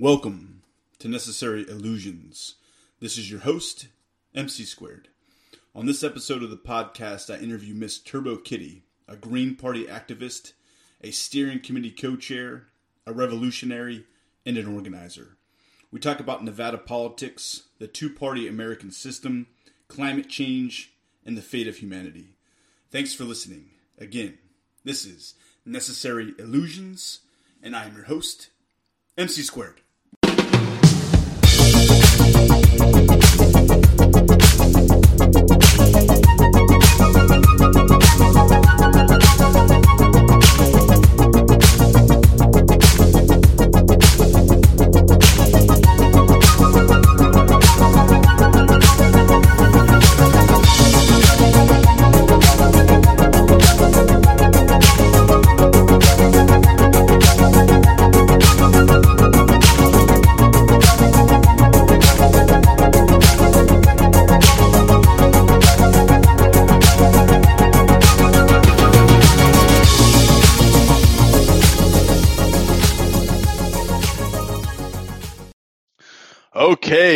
Welcome to Necessary Illusions. This is your host, MC Squared. On this episode of the podcast, I interview Miss Turbo Kitty, a Green Party activist, a steering committee co chair, a revolutionary, and an organizer. We talk about Nevada politics, the two party American system, climate change, and the fate of humanity. Thanks for listening. Again, this is Necessary Illusions, and I am your host, MC Squared. Thank you.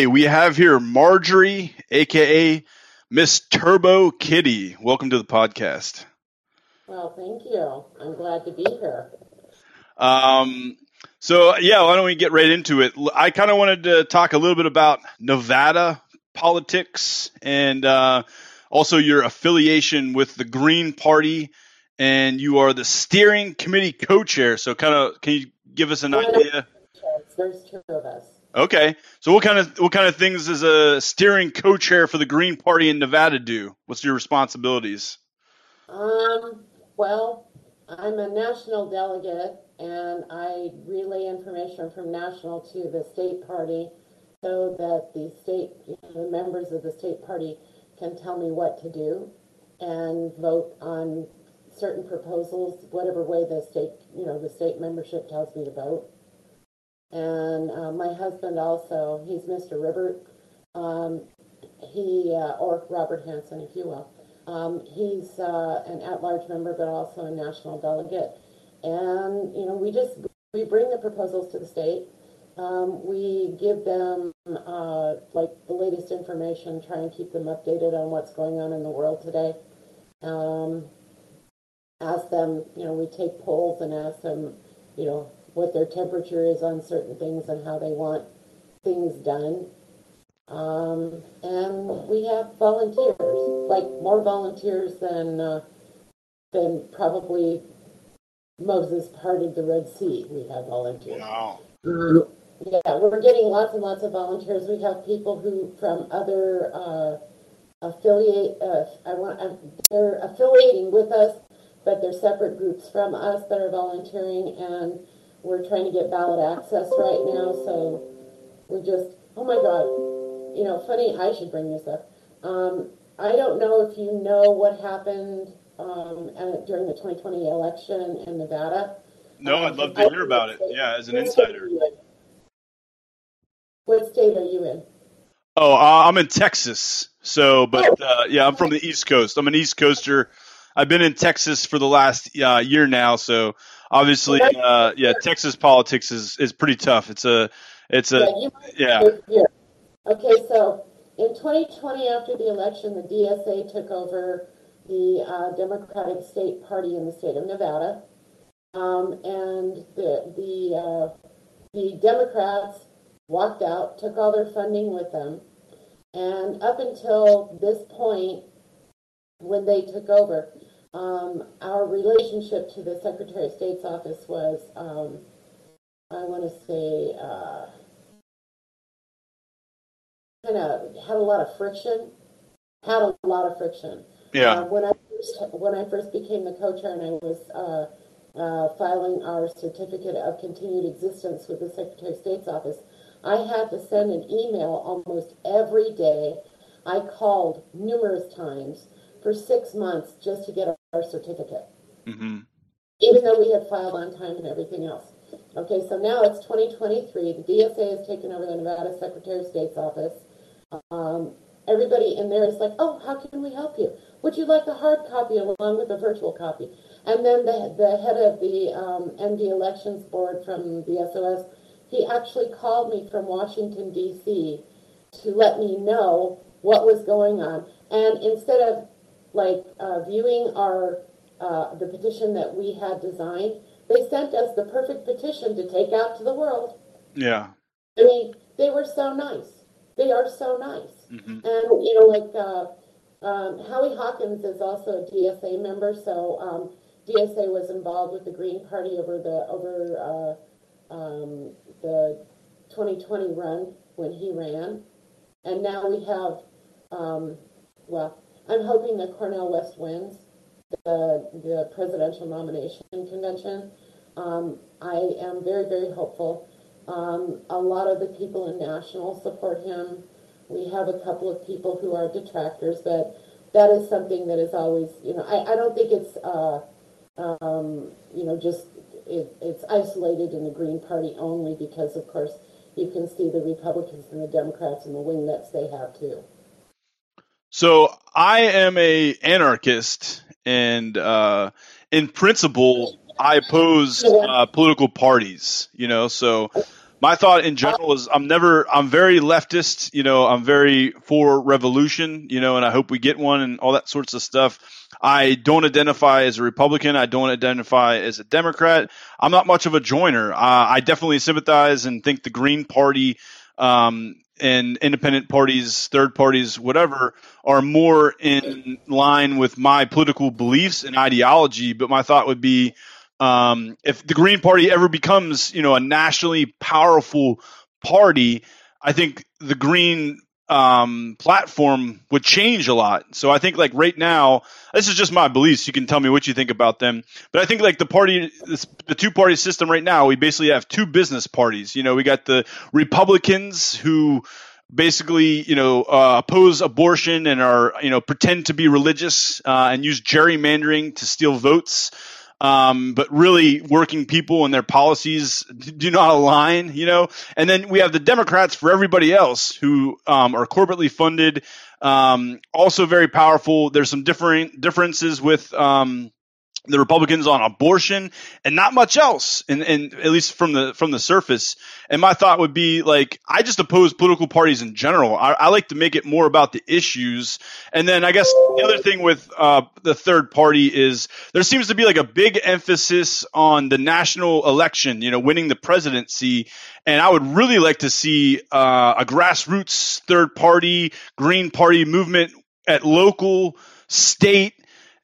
Okay, we have here Marjorie, aka Miss Turbo Kitty. Welcome to the podcast. Well, thank you. I'm glad to be here. Um, so yeah, why don't we get right into it? I kind of wanted to talk a little bit about Nevada politics and uh, also your affiliation with the Green Party, and you are the steering committee co-chair. So, kind of, can you give us an idea? There's two of us. Okay. So what kind of what kind of things does a steering co-chair for the Green Party in Nevada do? What's your responsibilities? Um, well, I'm a national delegate and I relay information from national to the state party so that the state the members of the state party can tell me what to do and vote on certain proposals whatever way the state you know the state membership tells me to vote and uh, my husband also, he's Mr. Ribbert. Um, he, uh, or Robert Hanson, if you will. Um, he's uh, an at-large member, but also a national delegate. And, you know, we just, we bring the proposals to the state. Um, we give them, uh, like, the latest information, try and keep them updated on what's going on in the world today. Um, ask them, you know, we take polls and ask them, you know, what their temperature is on certain things and how they want things done. Um, and we have volunteers, like more volunteers than uh, than probably Moses parted the Red Sea. We have volunteers. Wow. Um, yeah, we're getting lots and lots of volunteers. We have people who from other uh, affiliate. Uh, I want. Uh, they're affiliating with us, but they're separate groups from us that are volunteering and we're trying to get ballot access right now, so we're just, oh my God, you know, funny, I should bring this up. Um, I don't know if you know what happened um, at, during the 2020 election in Nevada. No, I'd love to hear about it. Yeah, as an insider. What state are you in? Oh, uh, I'm in Texas. So, but oh. uh, yeah, I'm from the East Coast. I'm an East Coaster. I've been in Texas for the last uh, year now, so obviously, uh, yeah, Texas politics is, is pretty tough. It's a, it's a, yeah. yeah. Okay, so in 2020, after the election, the DSA took over the uh, Democratic State Party in the state of Nevada, um, and the the uh, the Democrats walked out, took all their funding with them, and up until this point, when they took over, um, our relationship to the Secretary of State's office was, um, I want to say, uh, kind of had a lot of friction. Had a lot of friction. Yeah. Uh, when I first when I first became the co-chair and I was uh, uh, filing our certificate of continued existence with the Secretary of State's office, I had to send an email almost every day. I called numerous times for six months just to get our certificate. Mm-hmm. Even though we had filed on time and everything else. Okay, so now it's 2023. The DSA has taken over the Nevada Secretary of State's office. Um, everybody in there is like, oh, how can we help you? Would you like a hard copy along with a virtual copy? And then the, the head of the um, ND Elections Board from the SOS, he actually called me from Washington, D.C. to let me know what was going on. And instead of like uh, viewing our uh, the petition that we had designed, they sent us the perfect petition to take out to the world. Yeah. I mean, they were so nice. They are so nice. Mm-hmm. And, you know, like uh, um, Howie Hawkins is also a DSA member, so um, DSA was involved with the Green Party over the over uh, um, the 2020 run when he ran, and now we have. Um, well, I'm hoping that Cornel West wins the the presidential nomination convention. Um, I am very very hopeful. Um, a lot of the people in national support him. We have a couple of people who are detractors, but that is something that is always, you know, I, I don't think it's, uh, um, you know, just it, it's isolated in the Green Party only because, of course, you can see the Republicans and the Democrats and the wingbacks they have too. So I am a anarchist, and uh, in principle, I oppose uh, political parties. You know, so my thought in general is I'm never I'm very leftist, you know, I'm very for revolution, you know, and I hope we get one and all that sorts of stuff. I don't identify as a Republican. I don't identify as a Democrat. I'm not much of a joiner. Uh, I definitely sympathize and think the Green Party um, and independent parties, third parties, whatever, are more in line with my political beliefs and ideology. But my thought would be um, if the Green Party ever becomes, you know, a nationally powerful party, I think the Green um, platform would change a lot. So I think like right now, this is just my beliefs. You can tell me what you think about them. But I think like the party, the two party system right now, we basically have two business parties. You know, we got the Republicans who basically, you know, uh, oppose abortion and are, you know, pretend to be religious uh, and use gerrymandering to steal votes um, but really working people and their policies do not align, you know. And then we have the Democrats for everybody else who um, are corporately funded, um, also very powerful. There's some different differences with um, the Republicans on abortion and not much else, and, and at least from the from the surface. And my thought would be like, I just oppose political parties in general. I, I like to make it more about the issues. And then I guess the other thing with uh, the third party is there seems to be like a big emphasis on the national election, you know, winning the presidency. And I would really like to see uh, a grassroots third party, Green Party movement at local, state,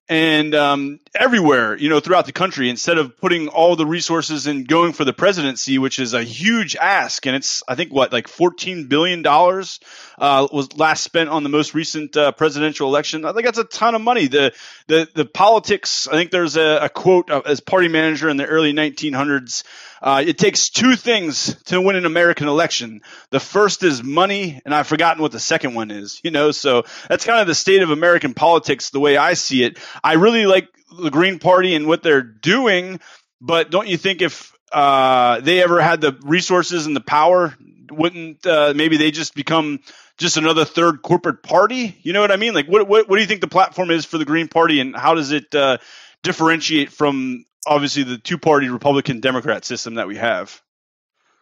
and um, everywhere, you know, throughout the country, instead of putting all the resources and going for the presidency, which is a huge ask, and it's I think what like fourteen billion dollars uh, was last spent on the most recent uh, presidential election. I think that's a ton of money. The the the politics. I think there's a, a quote as party manager in the early 1900s. Uh, it takes two things to win an American election. The first is money, and I've forgotten what the second one is. You know, so that's kind of the state of American politics, the way I see it. I really like the Green Party and what they're doing, but don't you think if uh, they ever had the resources and the power, wouldn't uh, maybe they just become just another third corporate party? You know what I mean? Like, what what, what do you think the platform is for the Green Party, and how does it uh, differentiate from obviously the two party Republican Democrat system that we have.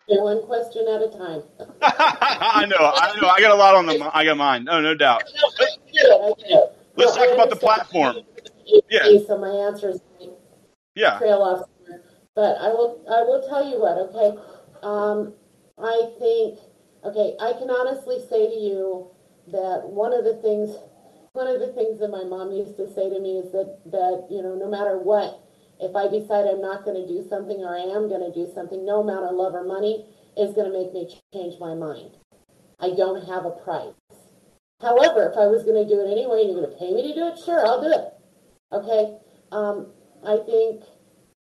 one question at a time. I know, I know. I got a lot on the. I got mine. No, no doubt. No, I get it. I get it. Let's talk about the platform. Yeah. So my answer is yeah. trail off. But I will. I will tell you what. Okay. Um, I think. Okay. I can honestly say to you that one of the things. One of the things that my mom used to say to me is that that you know no matter what if I decide I'm not going to do something or I am going to do something, no amount of love or money is going to make me change my mind. I don't have a price. However, if I was going to do it anyway and you're going to pay me to do it, sure, I'll do it. Okay? Um, I think,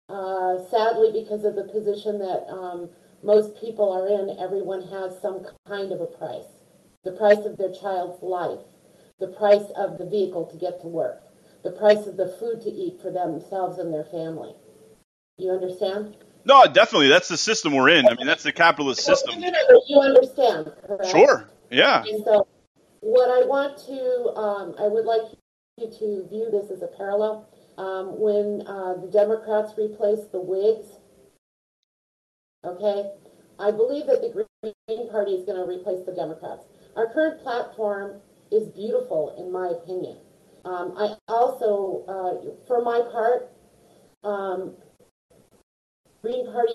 uh, sadly, because of the position that um, most people are in, everyone has some kind of a price. The price of their child's life, the price of the vehicle to get to work, the price of the food to eat for themselves and their family. You understand? No, definitely. That's the system we're in. I mean, that's the capitalist system. You understand, correct? Sure. Yeah. And so, what I want to, um, I would like you to view this as a parallel. Um, when uh, the Democrats replaced the Whigs, okay, I believe that the Green Party is going to replace the Democrats. Our current platform is beautiful, in my opinion. Um, I also, uh, for my part, um, Green Party,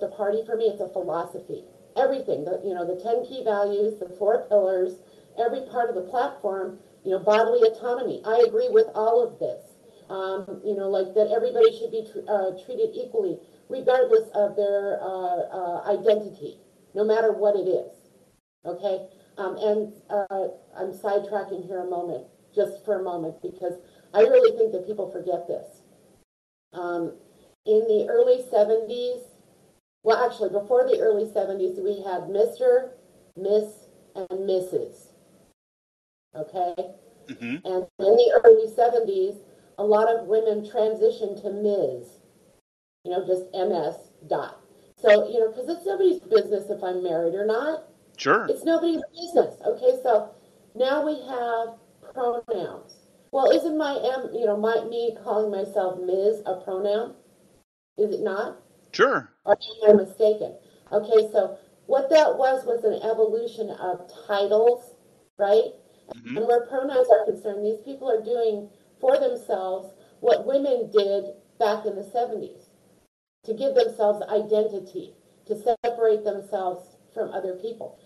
the party for me, it's a philosophy. Everything, the, you know, the 10 key values, the four pillars, every part of the platform, you know, bodily autonomy. I agree with all of this. Um, you know, like that everybody should be tr- uh, treated equally, regardless of their uh, uh, identity, no matter what it is. Okay? Um, and uh, I'm sidetracking here a moment, just for a moment, because I really think that people forget this. Um, in the early 70s, well, actually, before the early 70s, we had Mr., Miss, and Mrs. Okay? Mm-hmm. And in the early 70s, a lot of women transitioned to Ms. You know, just MS dot. So, you know, because it's nobody's business if I'm married or not. Sure. It's nobody's business. Okay, so now we have pronouns. Well, isn't my M, you know, my me calling myself Ms. a pronoun? Is it not? Sure. Or am I mistaken? Okay, so what that was was an evolution of titles, right? Mhm. And where pronouns are concerned, these people are doing for themselves what women did back in the 70s to give themselves identity, to separate themselves from other people.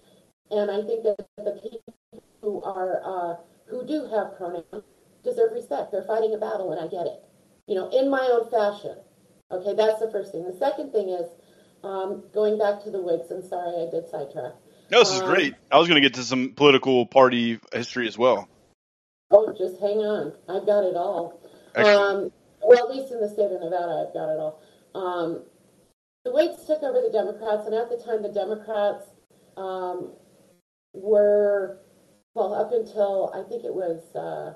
And I think that the people who are uh, who do have pronouns deserve respect. They're fighting a battle, and I get it. You know, in my own fashion. Okay, that's the first thing. The second thing is um, going back to the Whigs. I'm sorry, I did sidetrack. No, this is Um, great. I was going to get to some political party history as well. Oh, just hang on. I've got it all. Um, well, at least in the state of Nevada, I've got it all. Um, the Whigs took over the Democrats, and at the time, the Democrats um, were, well, up until I think it was uh,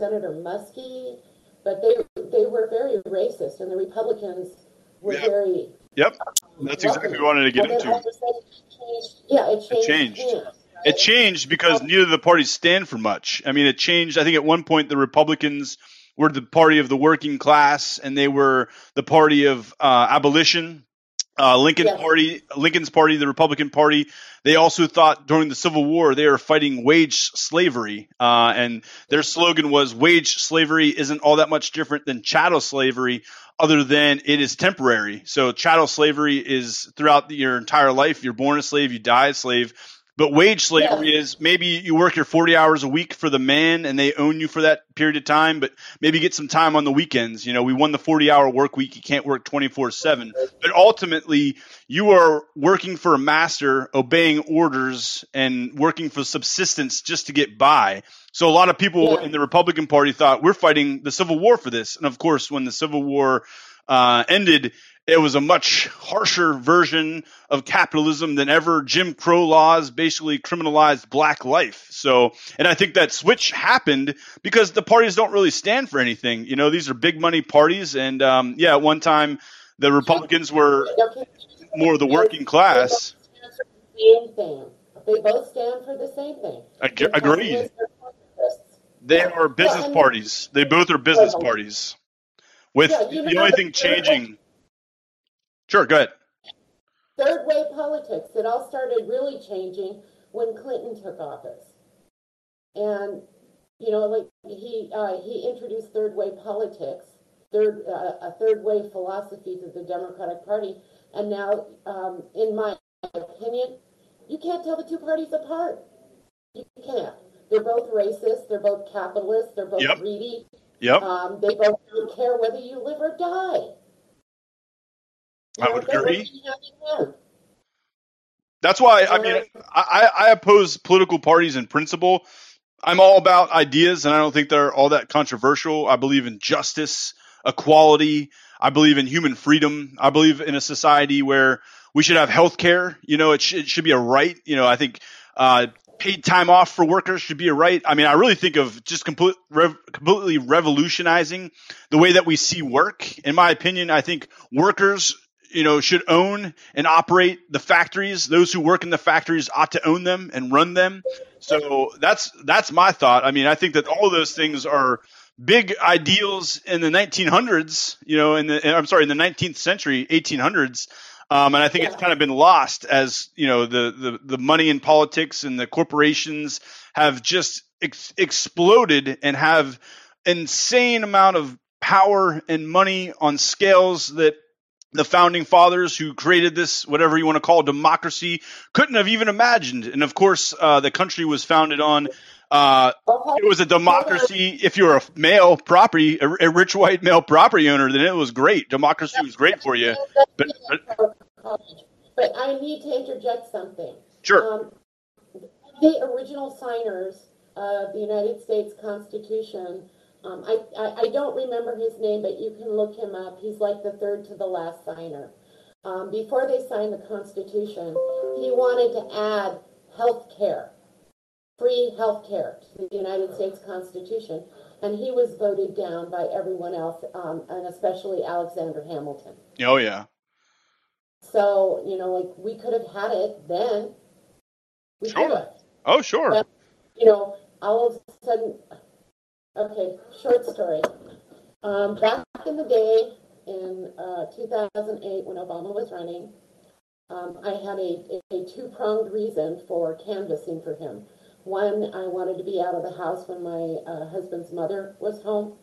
Senator Muskie, but they they were very racist, and the Republicans were Yeah. very. Yep. That's exactly what I wanted to get into. a it changed. Yeah, it changed. It changed because neither of the parties stand for much. I mean, it changed. I think at one point the Republicans were the party of the working class, and they were the party of uh, abolition. Uh, Lincoln Yes. Party, Lincoln's Party, the Republican Party. They also thought during the Civil War they were fighting wage slavery, uh, and their slogan was "Wage slavery isn't all that much different than chattel slavery, other than it is temporary." So chattel slavery is throughout the, your entire life. You're born a slave, you die a slave. But wage slavery is maybe you work your 40 hours a week for the man and they own you for that period of time, but maybe get some time on the weekends. You know, we won the 40 hour work week. You can't work 24 7. But ultimately, you are working for a master, obeying orders, and working for subsistence just to get by. So a lot of people Yeah. in the Republican Party thought we're fighting the Civil War for this. And of course, when the Civil War uh, ended, it was a much harsher version of capitalism than ever. Jim Crow laws basically criminalized black life. So, and I think that switch happened because the parties don't really stand for anything. You know, these are big money parties. And um, yeah, at one time, the Republicans were more of the working class. They both stand for the same thing. They both stand for the same thing. Ag- agreed. capitalists are capitalists. They are business parties. They both are business parties. With the only thing changing. Sure, go ahead. Third way politics. It all started really changing when Clinton took office, and you know, like he uh, he introduced third way politics, third uh, a third way philosophy to the Democratic Party, and now, um, in my opinion, you can't tell the two parties apart. You can't. They're both racist. They're both capitalists. They're both Yep. greedy. Yep. Um, they both don't care whether you live or die. I would agree. working hand in hand. That's why I mean I, I oppose political parties in principle. I'm all about ideas, and I don't think they're all that controversial. I believe in justice, equality. I believe in human freedom. I believe in a society where we should have health care. You know, it, sh- it should be a right. You know, I think uh, paid time off for workers should be a right. I mean, I really think of just complete, rev- completely revolutionizing the way that we see work. In my opinion, I think workers you know should own and operate the factories. Those who work in the factories ought to own them and run them. So that's that's my thought. I mean i think that all of those things are big ideals in the 1900s you know in the i'm sorry in the 19th century 1800s Um, and I think yeah. it's kind of been lost as you know the, the the money in politics and the corporations have just ex- exploded and have insane amount of power and money on scales that the founding fathers who created this, whatever you want to call democracy, couldn't have even imagined. And of course, uh, the country was founded on. Uh, it was a democracy. If you're a male property, a, a, rich white male property owner, then it was great. Democracy was great for you. But, but, but I need to interject something. Sure. Um, the original signers of the United States Constitution um, I, I, I, don't remember his name, but you can look him up. He's like the third to the last signer. Um, before they signed the Constitution, he wanted to add health care, free health care to the United States Constitution, and he was voted down by everyone else, um, and especially Alexander Hamilton. Oh, yeah. So, you know, like we could have had it then. We sure. could have. Oh, sure. But, you know, all of a sudden, Okay, short story. Um, back in the day, in uh, 2008, when Obama was running, um, I had a, a two pronged reason for canvassing for him. One, I wanted to be out of the house when my uh, husband's mother was home.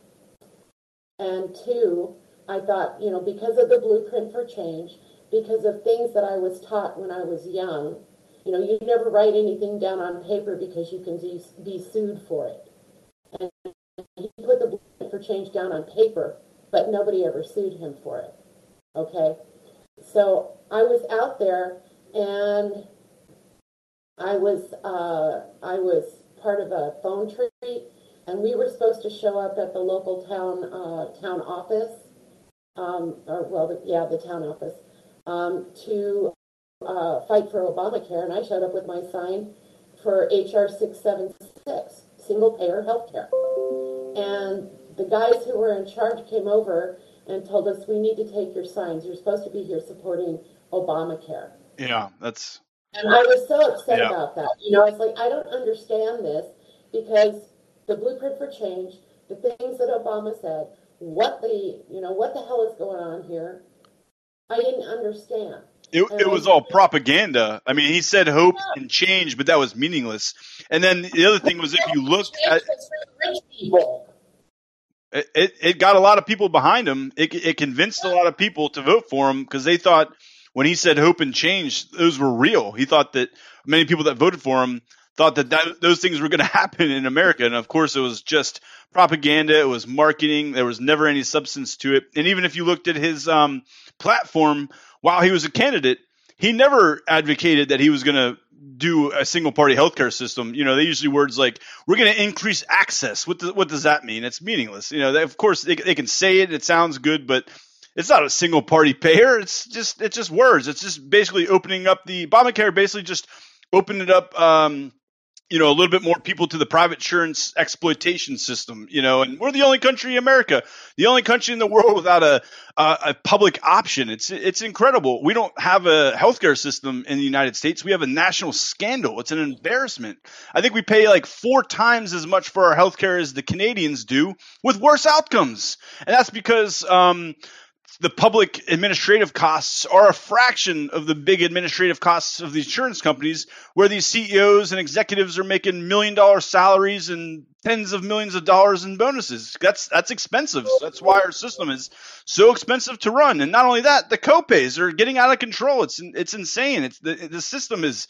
And two, I thought, you know, because of the blueprint for change, because of things that I was taught when I was young, you know, you never write anything down on paper because you can be, be sued for it. He put the blueprint for change down on paper, but nobody ever sued him for it. Okay? So I was out there and I was uh, I was part of a phone tree, and we were supposed to show up at the local town uh, town office, um, or well, the, yeah, the town office, um, to uh, fight for Obamacare, and I showed up with my sign for HR six seven six, single payer health care. And the guys who were in charge came over and told us we need to take your signs. You're supposed to be here supporting Obamacare. Yeah, that's. And I was so upset yeah. about that. You know, I was like, I don't understand this because the blueprint for change, the things that Obama said, what the, you know, what the hell is going on here? I didn't understand. It, it was all propaganda. I mean, he said hope and change, but that was meaningless. And then the other thing was if you look at rich people. It, it, got a lot of people behind him. It, it convinced a lot of people to vote for him because they thought when he said hope and change, those were real. He thought that many people that voted for him thought that, that those things were going to happen in America. And of course, it was just propaganda. It was marketing. There was never any substance to it. And even if you looked at his um, platform while he was a candidate, he never advocated that he was going to do a single party healthcare system, you know, they usually words like "we're going to increase access." What does, what does that mean? It's meaningless. You know, they, of course they, they can say it; it sounds good, but it's not a single party payer. It's just it's just words. It's just basically opening up the Obamacare. Basically, just opened it up. Um, you know, a little bit more people to the private insurance exploitation system, you know, and we're the only country in America, the only country in the world without a, a, a public option. It's, it's incredible. We don't have a healthcare system in the United States. We have a national scandal. It's an embarrassment. I think we pay like four times as much for our healthcare as the Canadians do with worse outcomes. And that's because, um, the public administrative costs are a fraction of the big administrative costs of the insurance companies, where these CEOs and executives are making million dollar salaries and tens of millions of dollars in bonuses. That's that's expensive. That's why our system is so expensive to run. And not only that, the copays are getting out of control. It's it's insane. It's the the system is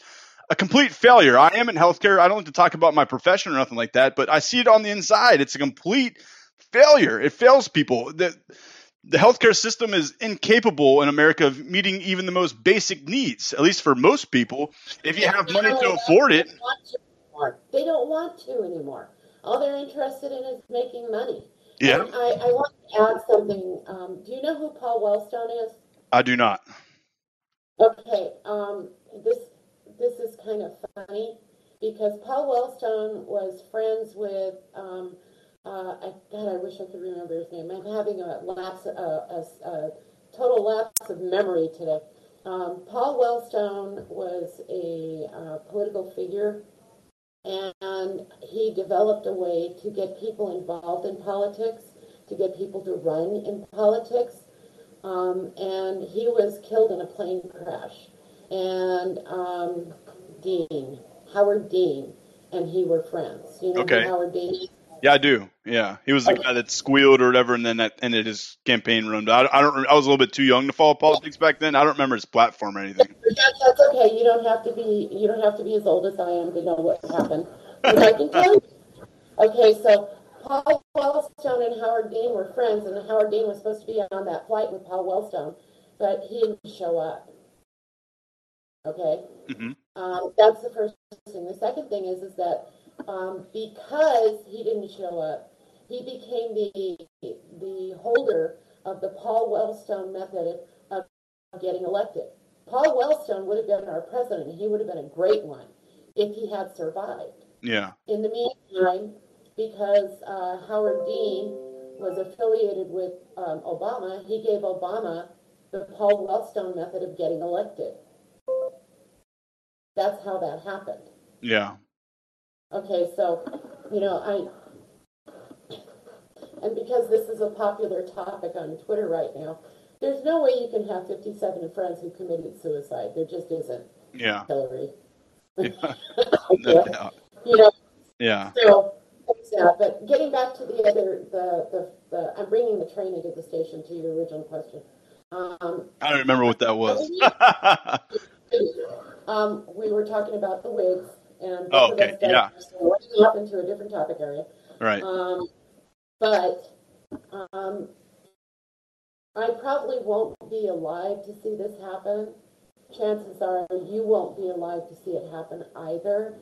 a complete failure. I am in healthcare. I don't like to talk about my profession or nothing like that, but I see it on the inside. It's a complete failure. It fails people. The, the healthcare system is incapable in America of meeting even the most basic needs, at least for most people. If you have money to afford it, they don't want to anymore. All they're interested in is making money. Yeah. I, I, want to add something. Um, do you know who Paul Wellstone is? I do not. Okay. Um, this this is kind of funny because Paul Wellstone was friends with um, uh, I, God, I wish I could remember his name. I'm having a lapse, a, a, a total lapse of memory today. Um, Paul Wellstone was a uh, political figure, and he developed a way to get people involved in politics, to get people to run in politics. um, and he was killed in a plane crash. And um, Dean, Howard Dean, and he were friends. You know Okay. Howard Dean is? Yeah, I do. Yeah, he was the Okay. guy that squealed or whatever, and then that ended his campaign run. I, I don't. I was a little bit too young to follow politics back then. I don't remember his platform or anything. But that, that's okay. You don't have to be. You don't have to be as old as I am to know what happened. But I can tell you. Okay, so Paul Wellstone and Howard Dean were friends, and Howard Dean was supposed to be on that flight with Paul Wellstone, but he didn't show up. Okay. hmm Um, that's the first thing. The second thing is is that um, because he didn't show up, he became the the holder of the Paul Wellstone method of getting elected. Paul Wellstone would have been our president. He would have been a great one if he had survived. Yeah. In the meantime, because uh, Howard Dean was affiliated with um, Obama, he gave Obama the Paul Wellstone method of getting elected. That's how that happened. Yeah. Okay, so, you know, I, and because this is a popular topic on Twitter right now, there's no way you can have 57 friends who committed suicide. There just isn't, Yeah. Hillary. Yeah. No doubt. You know, Yeah. So, that. But getting back to the other, the, the, the, I'm bringing the train into the station to your original question. Um, I don't remember what that was. um, we were talking about the Whigs and. Oh, okay, yeah. So we're going off into a different topic area. right. Um, but, um, I probably won't be alive to see this happen. Chances are you won't be alive to see it happen either.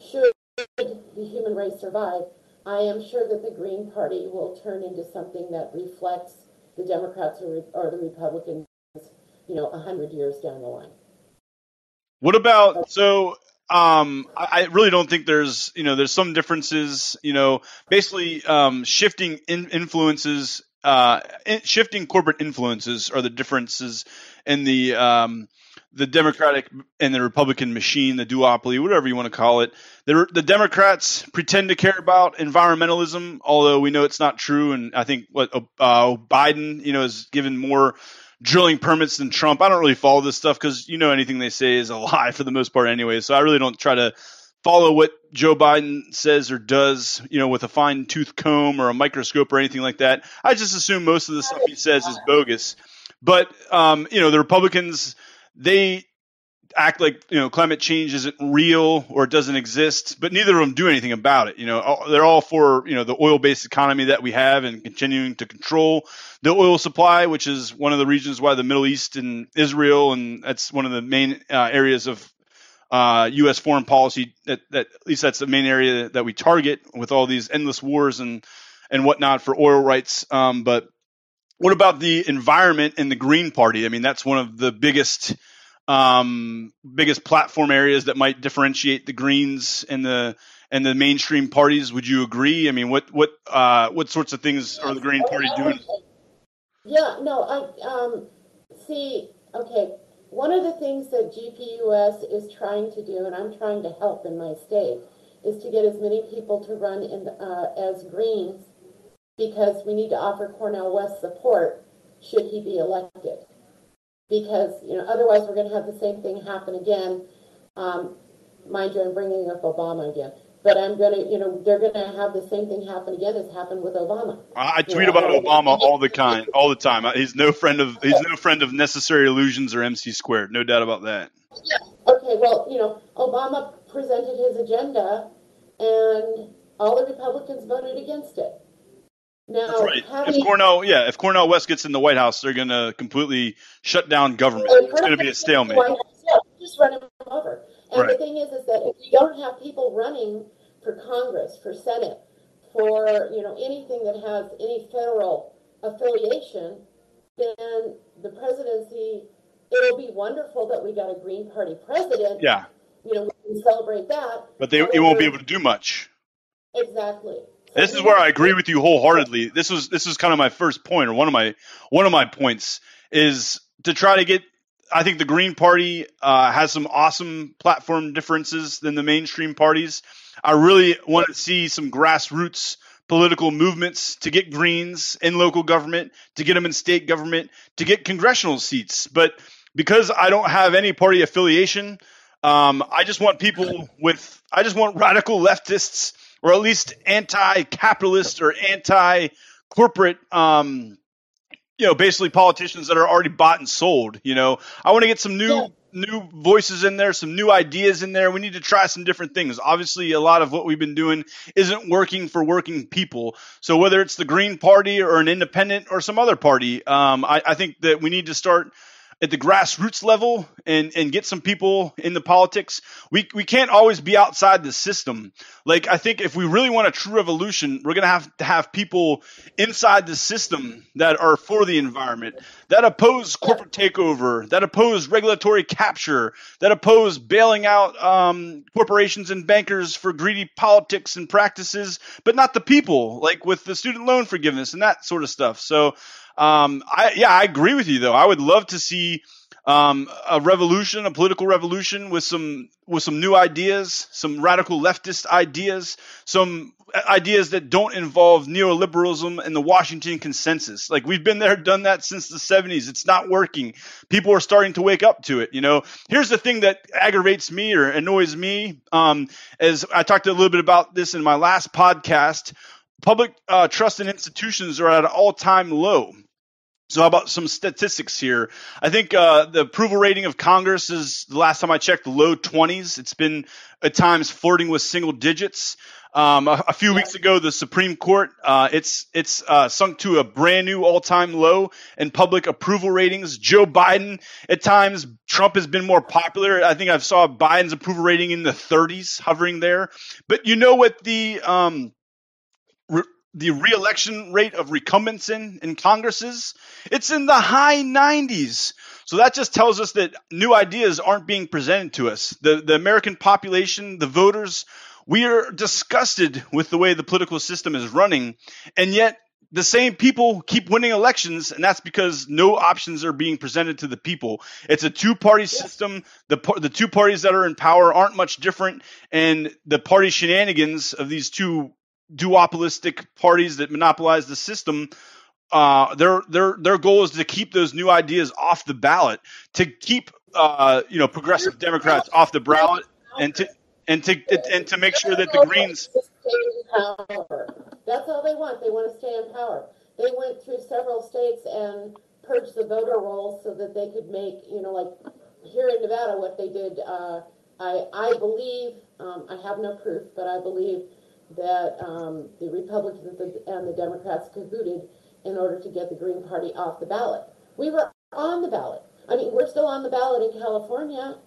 Should the human race survive, I am sure that the Green Party will turn into something that reflects the Democrats or, or the Republicans, you know, a hundred years down the line. What about so? Um, I, I really don't think there's you know there's some differences. You know, basically um, shifting in, influences, uh, in, shifting corporate influences are the differences in the um, the Democratic and the Republican machine, the duopoly, whatever you want to call it. The, the Democrats pretend to care about environmentalism, although we know it's not true. And I think what uh, Biden, you know, has given more drilling permits than Trump. I don't really follow this stuff because you know anything they say is a lie for the most part anyway. So I really don't try to follow what Joe Biden says or does, you know, with a fine tooth comb or a microscope or anything like that. I just assume most of the stuff he says is bogus. But um, you know, the Republicans they act like you know climate change isn't real or it doesn't exist, but neither of them do anything about it. You know, they're all for you know the oil-based economy that we have and continuing to control the oil supply, which is one of the reasons why the Middle East and Israel, and that's one of the main uh, areas of uh, U.S. foreign policy. That, that at least that's the main area that we target with all these endless wars and and whatnot for oil rights. Um, but what about the environment and the Green Party? I mean, that's one of the biggest um, biggest platform areas that might differentiate the Greens and the and the mainstream parties. Would you agree? I mean, what what uh, what sorts of things are the Green Party doing? Yeah, no, I um, see. Okay, one of the things that GPUS is trying to do, and I'm trying to help in my state, is to get as many people to run in uh, as Greens, because we need to offer Cornel West support should he be elected. Because you know, otherwise we're going to have the same thing happen again. Um, mind you, I'm bringing up Obama again, but I'm going to, you know, they're going to have the same thing happen again as happened with Obama. I I tweet about Obama all the kind, all the time. He's no friend of he's no friend of necessary illusions or MC squared. No doubt about that. Yeah. Okay, well, you know, Obama presented his agenda, and all the Republicans voted against it. Now, That's right. If Cornel, yeah, if Cornel West gets in the White House, they're going to completely shut down government. It's going to be a stalemate. Not? Yeah, just run over. And Right. the thing is, is that if you don't have people running for Congress, for Senate, for you know anything that has any federal affiliation, then the presidency. It'll be wonderful that we got a Green Party president. Yeah, You know, we can celebrate that. but they it won't be able to do much. Exactly. This is where I agree with you wholeheartedly. This was this is kind of my first point, or one of my one of my points is to try to get. I think the Green Party uh, has some awesome platform differences than the mainstream parties. I really want to see some grassroots political movements to get Greens in local government, to get them in state government, to get congressional seats. But because I don't have any party affiliation, um, I just want people with, I just want radical leftists or at least anti-capitalist or anti-corporate, um, you know, basically politicians that are already bought and sold. You know, I want to get some new. Yeah new voices in there, some new ideas in there. We need to try some different things. Obviously, a lot of what we've been doing isn't working for working people. So whether it's the Green Party or an independent or some other party, um, I, I think that we need to start at the grassroots level and and get some people in the politics. We we can't always be outside the system. Like I think if we really want a true revolution, we're gonna have to have people inside the system that are for the environment, that oppose corporate takeover, that oppose regulatory capture, that oppose bailing out um, corporations and bankers for greedy politics and practices, but not the people, like with the student loan forgiveness and that sort of stuff. So um, I, yeah, I agree with you though. I would love to see um, a revolution, a political revolution with some with some new ideas, some radical leftist ideas, some ideas that don't involve neoliberalism and the Washington consensus. Like we've been there, done that since the 70s. It's not working. People are starting to wake up to it. You know, here's the thing that aggravates me or annoys me. Um, as I talked a little bit about this in my last podcast, public uh, trust in institutions are at an all-time low. So, how about some statistics here? I think uh, the approval rating of Congress is the last time I checked, low 20s. It's been at times flirting with single digits. Um, a, a, few weeks ago, the Supreme Court uh, it's it's uh, sunk to a brand new all-time low in public approval ratings. Joe Biden, at times, Trump has been more popular. I think I saw Biden's approval rating in the 30s, hovering there. But you know what the um, the reelection rate of recumbents in, in Congresses, it's in the high 90s. So that just tells us that new ideas aren't being presented to us. The, the American population, the voters, we are disgusted with the way the political system is running. And yet the same people keep winning elections, and that's because no options are being presented to the people. It's a two-party system. The the two parties that are in power aren't much different, and the party shenanigans of these two duopolistic parties that monopolize the system uh, their their their goal is to keep those new ideas off the ballot, to keep uh, you know progressive Democrats off the ballot, and to and to and to make sure that the Greens. That's all they want. They want to stay in power. They went through several states and purged the voter rolls so that they could make you know like here in Nevada what they did. Uh, I I believe um, I have no proof, but I believe that um, the Republicans and the Democrats cahooted in order to get the Green Party off the ballot. We were on the ballot. I mean, we're still on the ballot in California.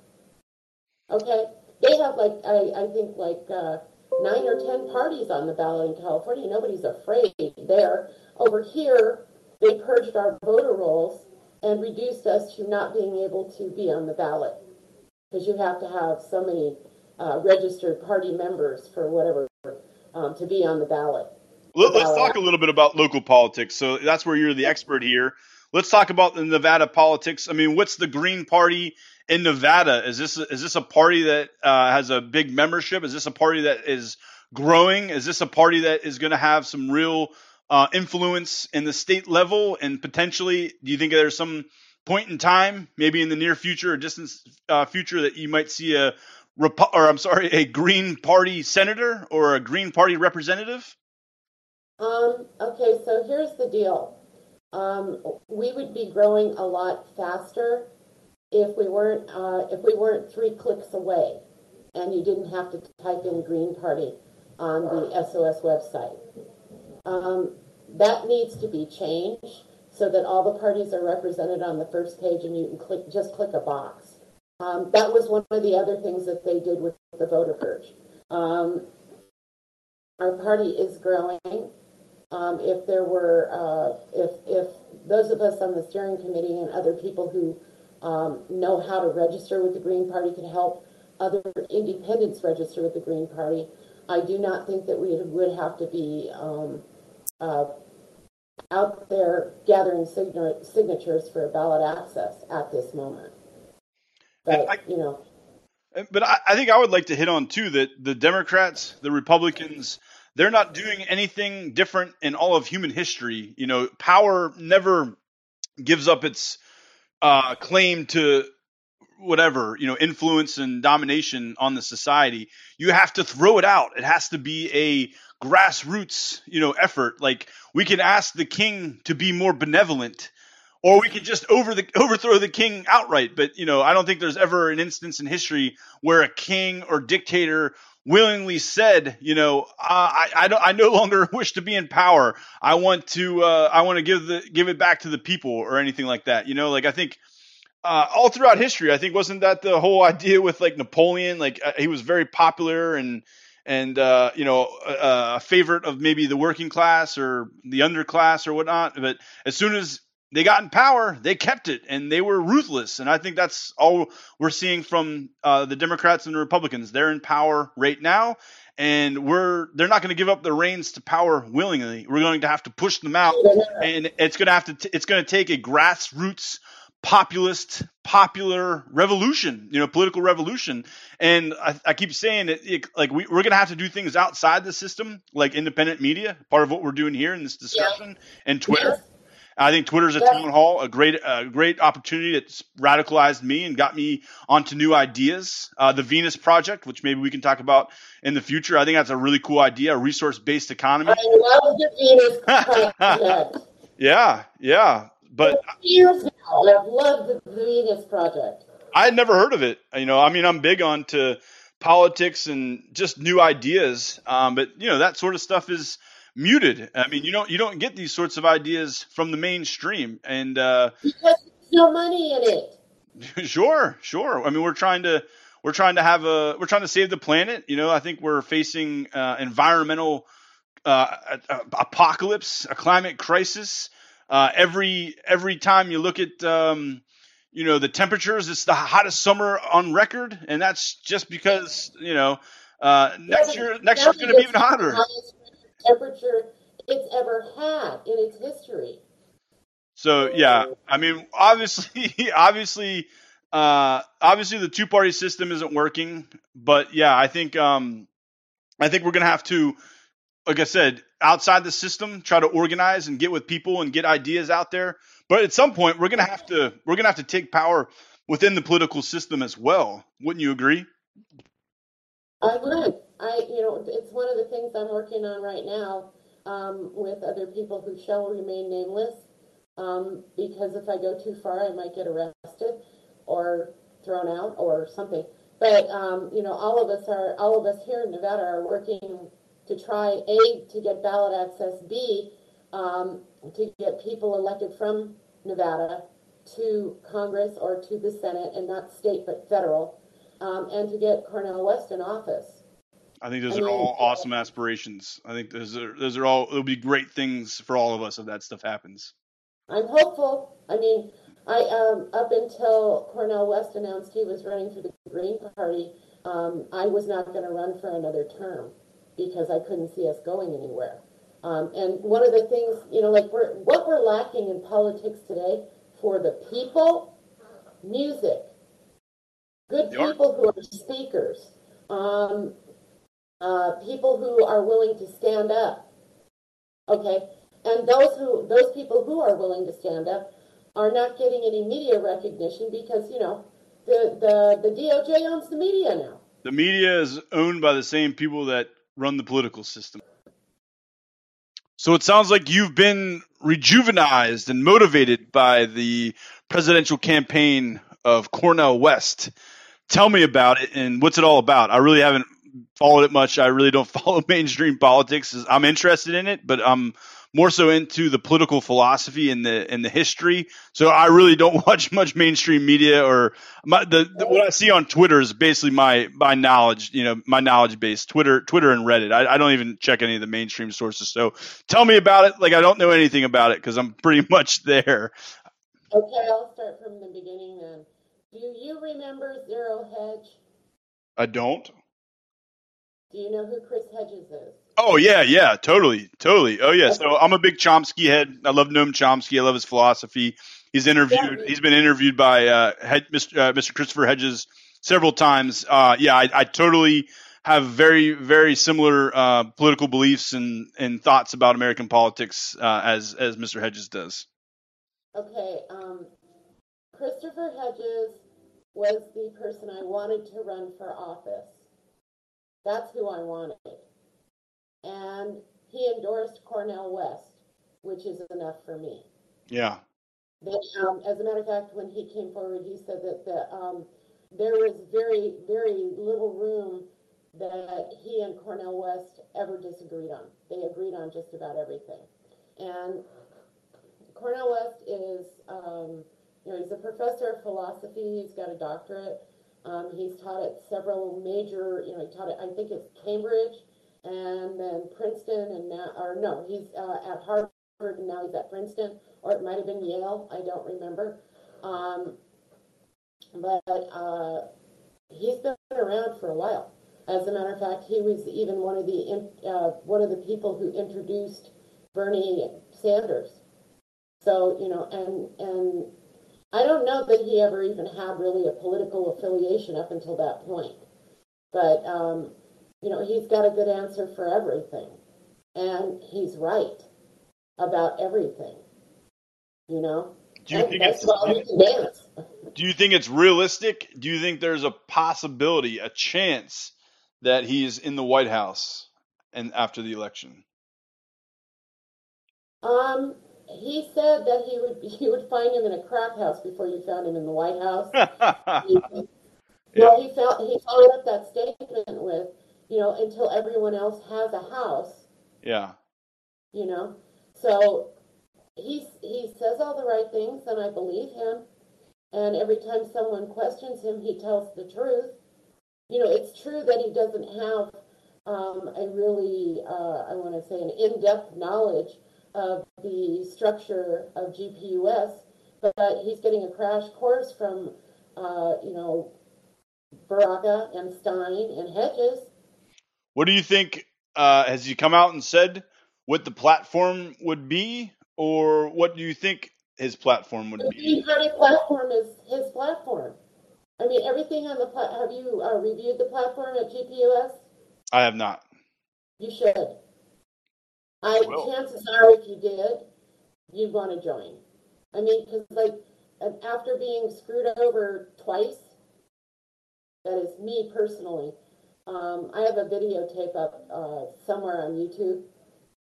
Okay, they have like I, I think like uh, nine or ten parties on the ballot in California. Nobody's afraid there. Over here, they purged our voter rolls and reduced us to not being able to be on the ballot because you have to have so many uh, registered party members for whatever um, to be on the ballot. Let, us talk a little bit about local politics. So that's where you're the expert here. Let's talk about the Nevada politics. I mean, what's the Green Party in Nevada? Is this is this a party that uh, has a big membership? Is this a party that is growing? Is this a party that is going to have some real uh, influence in the state level? And potentially, do you think there's some point in time, maybe in the near future or distant uh, future, that you might see a or I'm sorry, a Green Party senator or a Green Party representative? Um, okay, so here's the deal. Um, we would be growing a lot faster if we weren't uh, if we weren't three clicks away, and you didn't have to type in Green Party on the SOS website. Um, that needs to be changed so that all the parties are represented on the first page, and you can click just click a box. Um, that was one of the other things that they did with the voter purge. Um, our party is growing. Um, if there were, uh, if if those of us on the steering committee and other people who um, know how to register with the Green Party could help other independents register with the Green Party, I do not think that we would have to be um, uh, out there gathering signatures for ballot access at this moment. But I, you know, but I, I think I would like to hit on too that the Democrats, the Republicans, they're not doing anything different in all of human history. You know, power never gives up its uh, claim to whatever you know influence and domination on the society. You have to throw it out. It has to be a grassroots you know effort. Like we can ask the king to be more benevolent or we could just over the overthrow the king outright but you know i don't think there's ever an instance in history where a king or dictator willingly said, you know, I I don't I no longer wish to be in power. I want to uh, I want to give the give it back to the people or anything like that. You know, like I think uh, all throughout history, I think wasn't that the whole idea with like Napoleon? Like uh, he was very popular and and uh, you know a, a favorite of maybe the working class or the underclass or whatnot. But as soon as they got in power, they kept it, and they were ruthless. And I think that's all we're seeing from uh, the Democrats and the Republicans. They're in power right now, and we're they're not going to give up the reins to power willingly. We're going to have to push them out, and it's going to have to t- it's going to take a grassroots populist popular revolution you know political revolution and i, I keep saying it, it like we, we're going to have to do things outside the system like independent media part of what we're doing here in this discussion yeah. and twitter yes. I think Twitter's a town hall, a great, a great opportunity that's radicalized me and got me onto new ideas. Uh, the Venus Project, which maybe we can talk about in the future, I think that's a really cool idea, a resource-based economy. I love the Venus Project. yeah, yeah, but years now, I've loved the Venus Project. I had never heard of it. You know, I mean, I'm big on to politics and just new ideas, um, but you know, that sort of stuff is muted. I mean, you don't you don't get these sorts of ideas from the mainstream, and uh, because there's no money in it. sure, sure. I mean, we're trying to we're trying to have a we're trying to save the planet. You know, I think we're facing uh, environmental uh, apocalypse, a climate crisis. Uh, every every time you look at um, you know the temperatures, it's the hottest summer on record, and that's just because you know uh, next year next year's going to be even hotter. Temperature it's ever had in its history. So yeah, I mean, obviously, obviously, uh, obviously, the two party system isn't working. But yeah, I think um, I think we're gonna have to like I said, outside the system, try to organize and get with people and get ideas out there. But at some point, we're gonna have to we're gonna have to take power within the political system as well. Wouldn't you agree? I would. I you know it's one of the things I'm working on right now um, with other people who shall remain nameless. Um, because if I go too far, I might get arrested or thrown out or something. But um, you know, all of us are all of us here in Nevada are working to try A, to get ballot access, B, um, to get people elected from Nevada to Congress or to the Senate, and not state but federal, um, and to get Cornel West in office. I think those I are all awesome aspirations. I think those are those are all it'll be great things for all of us if that stuff happens. I'm hopeful. I mean, I um, up until Cornel West announced he was running for the Green Party, um, I was not going to run for another term because I couldn't see us going anywhere. Um, and one of the things, you know, like we're, what we're lacking in politics today for the people, music, good people who are speakers, um, uh, people who are willing to stand up. Okay, and those who those people who are willing to stand up are not getting any media recognition because you know the the the DOJ owns the media now. The media is owned by the same people that run the political system. So it sounds like you've been rejuvenized and motivated by the presidential campaign of Cornel West. Tell me about it and what's it all about? I really haven't followed it much. I really don't follow mainstream politics. I'm interested in it, but I'm more so into the political philosophy and the and the history. So I really don't watch much mainstream media or my, the, the, what I see on Twitter is basically my my knowledge, you know, my knowledge base. Twitter, Twitter, and Reddit. I, I don't even check any of the mainstream sources. So tell me about it. Like I don't know anything about it because I'm pretty much there. Okay, I'll start from the beginning then. Do you remember Zero Hedge? I don't. Do you know who Chris Hedges is? Oh yeah, yeah, totally, totally. Oh yeah. So I'm a big Chomsky head. I love Noam Chomsky. I love his philosophy. He's interviewed. Yeah, he's been interviewed by uh, Mr. Uh, Mr. Christopher Hedges several times. Uh, yeah, I, I, totally have very very similar uh, political beliefs and, and thoughts about American politics uh, as as Mr. Hedges does. Okay, um, Christopher Hedges was the person I wanted to run for office. That's who I wanted, and he endorsed Cornel West, which is enough for me. Yeah. That, um, as a matter of fact, when he came forward, he said that the, um, there was very, very little room that he and Cornel West ever disagreed on. They agreed on just about everything. And Cornel West is, um, you know, he's a professor of philosophy. He's got a doctorate. Um, he's taught at several major, you know, he taught at, I think it's Cambridge and then Princeton and now, or no, he's uh, at Harvard and now he's at Princeton, or it might have been Yale. I don't remember. Um, but uh, he's been around for a while. As a matter of fact, he was even one of the uh, one of the people who introduced Bernie Sanders. So you know, and and I don't know that he ever even had really a political affiliation up until that point. But um, you know, he's got a good answer for everything, and he's right about everything. You know, do you think it's do you think it's realistic? Do you think there's a possibility, a chance that he is in the White House and after the election? Um, he said that he would he would find him in a crack house before you found him in the White House. he, yeah. Well, he felt he followed up that statement with, you know, until everyone else has a house. Yeah. You know, so he he says all the right things, and I believe him. And every time someone questions him, he tells the truth you know, it's true that he doesn't have um, a really, uh, I want to say, an in-depth knowledge of the structure of GPUS, but he's getting a crash course from, uh, you know, Baraka and Stein and Hedges. What do you think? Uh, has he come out and said what the platform would be, or what do you think his platform would the be? Platform is his platform. I mean, everything on the plat. Have you uh, reviewed the platform at GPUS? I have not. You should. I chances are, if you did, you'd want to join. I mean, because like after being screwed over twice, that is me personally. Um, I have a videotape up uh, somewhere on YouTube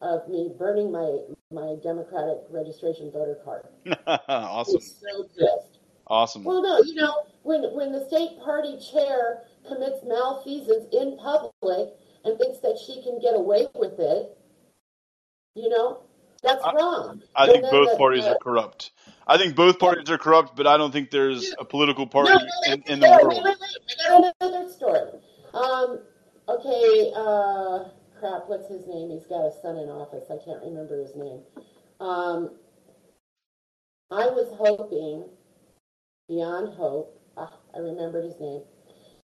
of me burning my my Democratic registration voter card. awesome. so pissed. Awesome. Well, no, you know, when when the state party chair commits malfeasance in public and thinks that she can get away with it, you know, that's I, wrong. I think both parties are corrupt. I think both parties are corrupt, but I don't think there's a political party in, in the world. Wait, wait, wait. I got another story. Um, okay, uh, crap, what's his name? He's got a son in office. I can't remember his name. Um, I was hoping beyond hope, ah, I remembered his name,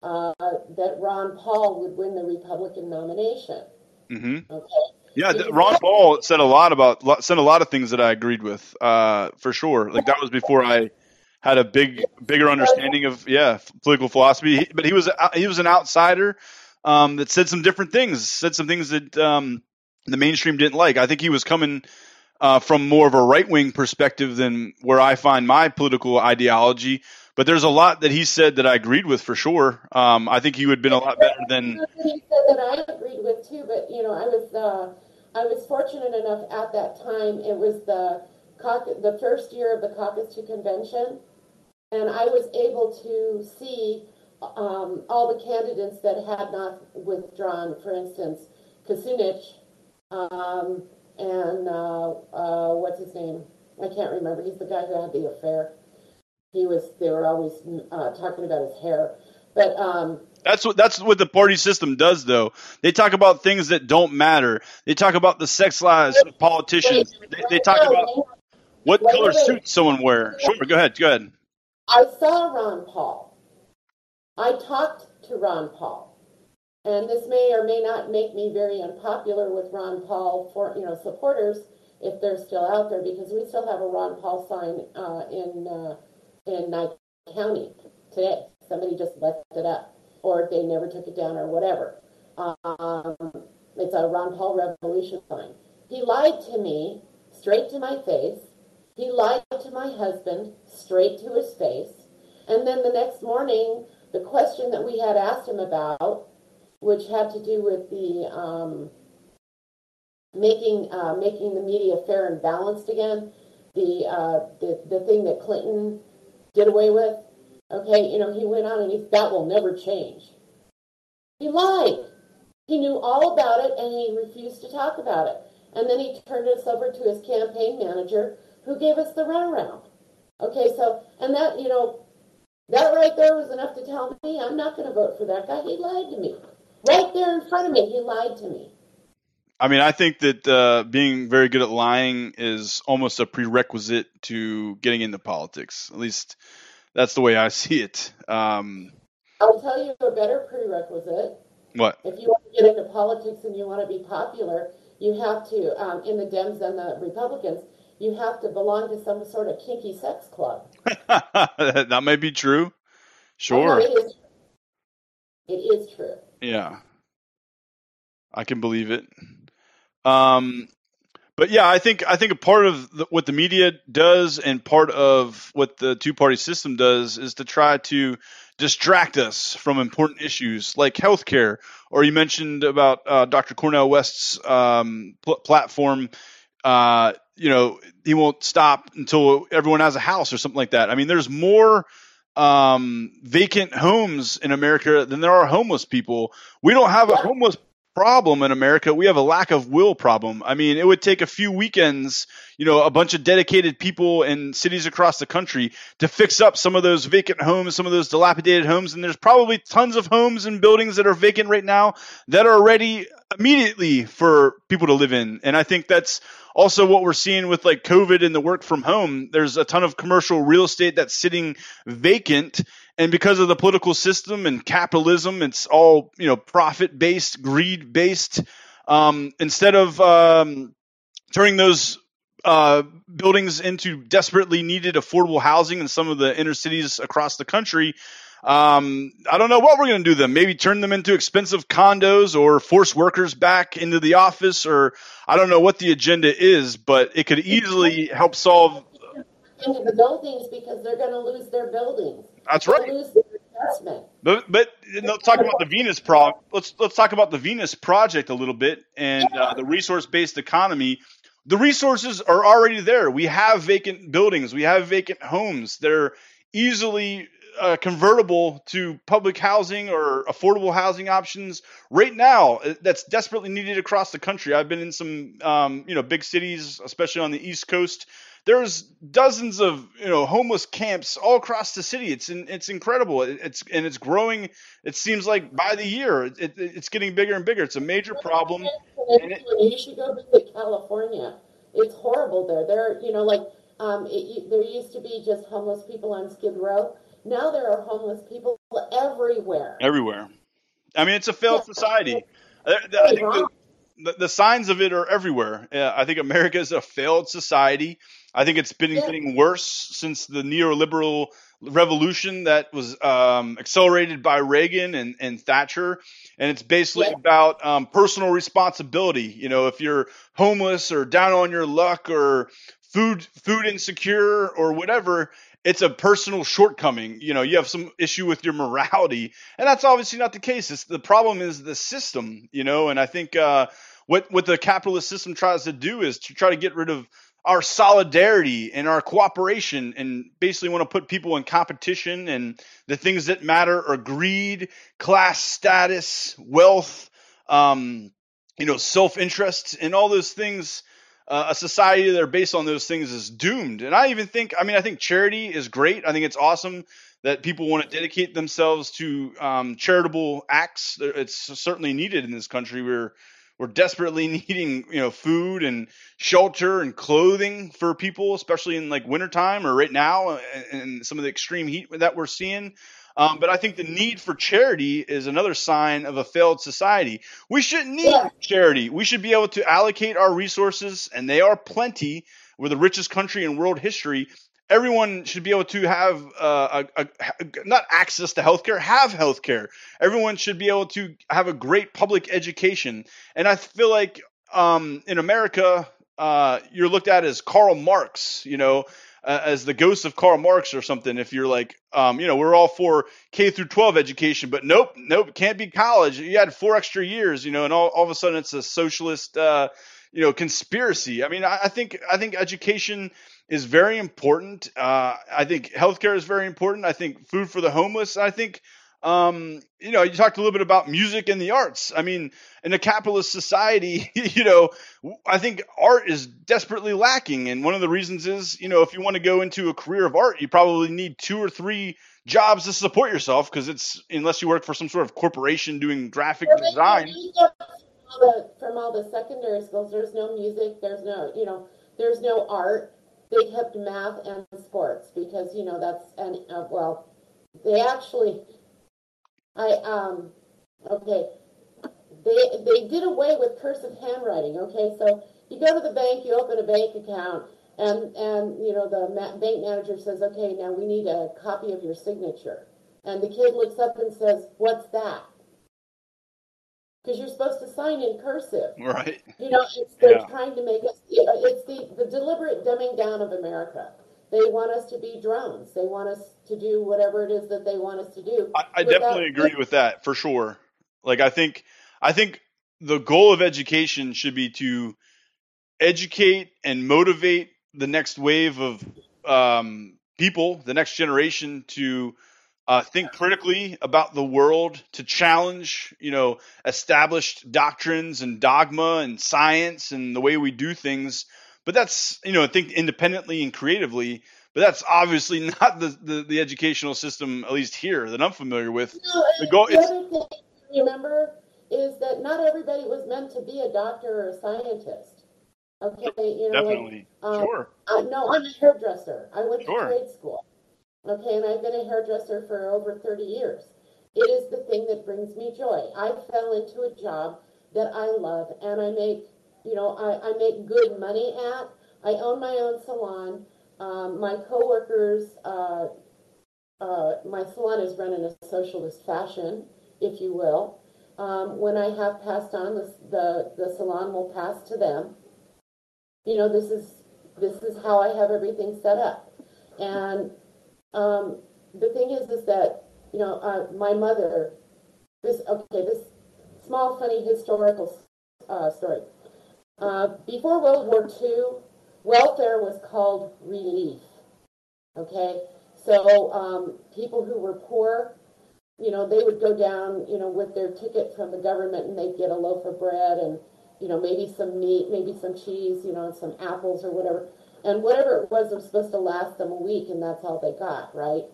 uh, that Ron Paul would win the Republican nomination. Mm-hmm. Okay. Yeah, Ron Paul said a lot about said a lot of things that I agreed with, uh, for sure. Like that was before I had a big bigger understanding of yeah political philosophy. But he was he was an outsider um, that said some different things, said some things that um, the mainstream didn't like. I think he was coming uh, from more of a right wing perspective than where I find my political ideology. But there's a lot that he said that I agreed with for sure. Um, I think he would have been a lot better than. He said that I agreed with too, but you know, I was uh, I was fortunate enough at that time. It was the the first year of the caucus to convention, and I was able to see um, all the candidates that had not withdrawn. For instance, Kucinich. Um, and uh, uh, what's his name? I can't remember. He's the guy who had the affair. He was. They were always uh, talking about his hair, but um, that's what that's what the party system does, though. They talk about things that don't matter. They talk about the sex lives of politicians. They, they talk about what color suit someone wear. Sure, go ahead. Go ahead. I saw Ron Paul. I talked to Ron Paul. And this may or may not make me very unpopular with Ron Paul for you know supporters if they're still out there because we still have a Ron Paul sign uh, in uh, in Nye County today. Somebody just left it up, or if they never took it down, or whatever. Um, it's a Ron Paul revolution sign. He lied to me straight to my face. He lied to my husband straight to his face. And then the next morning, the question that we had asked him about, which had to do with the um, making uh, making the media fair and balanced again, the, uh, the the thing that Clinton did away with. Okay, you know, he went on and he that will never change. He lied. He knew all about it and he refused to talk about it. And then he turned us over to his campaign manager who gave us the runaround. Okay, so, and that, you know, that right there was enough to tell me I'm not going to vote for that guy. He lied to me. Right there in front of me, he lied to me. I mean, I think that uh, being very good at lying is almost a prerequisite to getting into politics. At least that's the way I see it. Um, I'll tell you a better prerequisite. What? If you want to get into politics and you want to be popular, you have to, um, in the Dems and the Republicans, you have to belong to some sort of kinky sex club. that may be true. Sure. It, is, it is true. Yeah. I can believe it. Um, but yeah, I think I think a part of the, what the media does and part of what the two party system does is to try to distract us from important issues like healthcare, or you mentioned about uh, Dr. Cornel West's um, pl- platform. Uh, you know, he won't stop until everyone has a house or something like that. I mean, there's more um, vacant homes in America than there are homeless people. We don't have a homeless problem in America. We have a lack of will problem. I mean, it would take a few weekends, you know, a bunch of dedicated people in cities across the country to fix up some of those vacant homes, some of those dilapidated homes. And there's probably tons of homes and buildings that are vacant right now that are ready immediately for people to live in. And I think that's also what we're seeing with like COVID and the work from home. There's a ton of commercial real estate that's sitting vacant and because of the political system and capitalism, it's all you know profit based, greed based. Um, instead of um, turning those uh, buildings into desperately needed affordable housing in some of the inner cities across the country, um, I don't know what we're going to do them. Maybe turn them into expensive condos or force workers back into the office, or I don't know what the agenda is, but it could easily help solve. The buildings because they're going to lose their buildings. That's right. But but let's talk about the Venus pro. Let's let's talk about the Venus project a little bit and uh, the resource based economy. The resources are already there. We have vacant buildings. We have vacant homes. They're easily uh, convertible to public housing or affordable housing options right now uh, that's desperately needed across the country. I've been in some um, you know big cities, especially on the East Coast, there's dozens of you know homeless camps all across the city. It's in, it's incredible. It's and it's growing. It seems like by the year it, it, it's getting bigger and bigger. It's a major problem. It, you should go visit California. It's horrible there. There, you know, like um, it, there used to be just homeless people on Skid Row. Now there are homeless people everywhere. Everywhere. I mean, it's a failed yeah. society. I think the, the, the, signs of it are everywhere. I think America is a failed society. I think it's been getting worse since the neoliberal revolution that was um, accelerated by Reagan and, and Thatcher. And it's basically yeah. about um, personal responsibility. You know, if you're homeless or down on your luck or food food insecure or whatever, it's a personal shortcoming. You know, you have some issue with your morality, and that's obviously not the case. It's, the problem is the system. You know, and I think uh, what what the capitalist system tries to do is to try to get rid of our solidarity and our cooperation and basically want to put people in competition and the things that matter are greed, class status, wealth, um, you know, self-interest and all those things. Uh, a society that are based on those things is doomed. And I even think, I mean, I think charity is great. I think it's awesome that people want to dedicate themselves to um, charitable acts. It's certainly needed in this country. We're we're desperately needing you know food and shelter and clothing for people especially in like wintertime or right now and some of the extreme heat that we're seeing um, but I think the need for charity is another sign of a failed society. We shouldn't need yeah. charity. We should be able to allocate our resources, and they are plenty. We're the richest country in world history. everyone should be able to have uh, a, a, not access to healthcare, have healthcare. Everyone should be able to have a great public education. And I feel like um, in America, uh, you're looked at as Karl Marx, you know, uh, as the ghost of Karl Marx or something. If you're like, um, you know, we're all for K through 12 education, but nope, nope, can't be college. You had four extra years, you know, and all, all of a sudden it's a socialist, uh, you know, conspiracy. I mean, I, I think I think education is very important. Uh, I think healthcare is very important. I think food for the homeless. I think um, you know, you talked a little bit about music and the arts. I mean, in a capitalist society, you know, I think art is desperately lacking. And one of the reasons is, you know, if you want to go into a career of art, you probably need two or three jobs to support yourself because it's unless you work for some sort of corporation doing graphic design. From all the secondary schools, there's no music, there's no, you know, there's no art. They kept math and sports because, you know, that's, and uh, well, they actually, I um okay. They they did away with cursive handwriting. Okay, so you go to the bank, you open a bank account, and and you know the ma- bank manager says, okay, now we need a copy of your signature, and the kid looks up and says, what's that? Because you're supposed to sign in cursive, right? You know, it's, they're yeah. trying to make us. It's the the deliberate dumbing down of America. They want us to be drones. They want us to do whatever it is that they want us to do. I, I definitely agree with that for sure. Like I think I think the goal of education should be to educate and motivate the next wave of um, people, the next generation to uh, think critically about the world, to challenge, you know, established doctrines and dogma and science and the way we do things but that's you know think independently and creatively. But that's obviously not the, the, the educational system, at least here, that I'm familiar with. No, the, goal, the other thing to remember is that not everybody was meant to be a doctor or a scientist. Okay, you know, definitely, like, um, sure. I, no, I'm a hairdresser. I went sure. to trade school. Okay, and I've been a hairdresser for over 30 years. It is the thing that brings me joy. I fell into a job that I love, and I make you know, I, I make good money at. I own my own salon. Um, my coworkers, uh, uh, my salon is run in a socialist fashion, if you will. Um, when I have passed on, the, the, the salon will pass to them. You know, this is this is how I have everything set up. And um, the thing is, is that you know, uh, my mother. This okay. This small, funny historical uh, story. Uh, before World War II, welfare was called relief. Okay, so um, people who were poor, you know, they would go down, you know, with their ticket from the government, and they'd get a loaf of bread and, you know, maybe some meat, maybe some cheese, you know, and some apples or whatever. And whatever it was, it was supposed to last them a week, and that's all they got, right?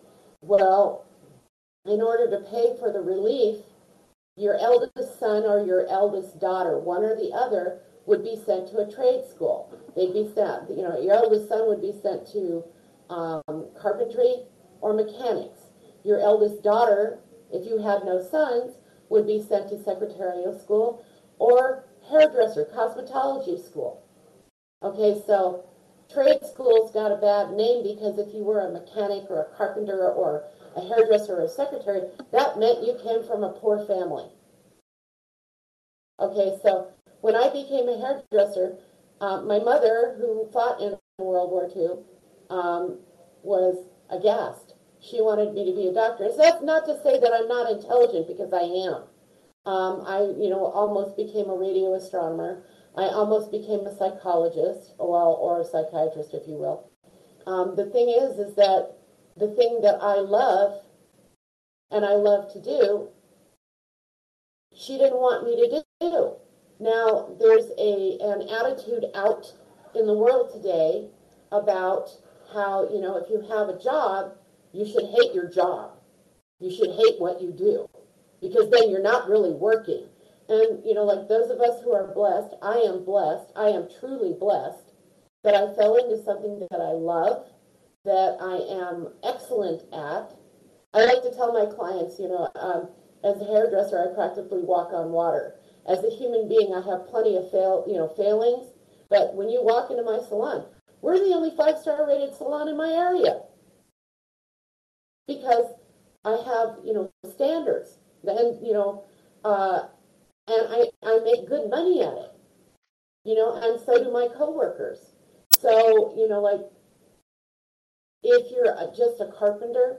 Well, in order to pay for the relief, your eldest son or your eldest daughter, one or the other, would be sent to a trade school. They'd be sent, you know, your eldest son would be sent to um, carpentry or mechanics. Your eldest daughter, if you have no sons, would be sent to secretarial school or hairdresser, cosmetology school. Okay, so trade schools got a bad name because if you were a mechanic or a carpenter or a hairdresser or a secretary, that meant you came from a poor family. Okay, so when I became a hairdresser, uh, my mother, who fought in World War II, um, was aghast. She wanted me to be a doctor. So that's not to say that I'm not intelligent because I am. Um, I, you know, almost became a radio astronomer. I almost became a psychologist, well, or a psychiatrist, if you will. Um, the thing is, is that the thing that I love and I love to do, she didn't want me to do. Now, there's a, an attitude out in the world today about how, you know, if you have a job, you should hate your job. You should hate what you do because then you're not really working. And, you know, like those of us who are blessed, I am blessed, I am truly blessed that I fell into something that I love, that I am excellent at. I like to tell my clients, you know, um, as a hairdresser, I practically walk on water as a human being, I have plenty of fail, you know, failings. But when you walk into my salon, we're the only five star rated salon in my area because I have, you know, standards. Then, you know, uh, and I, I make good money at it, you know, and so do my coworkers. So, you know, like if you're just a carpenter,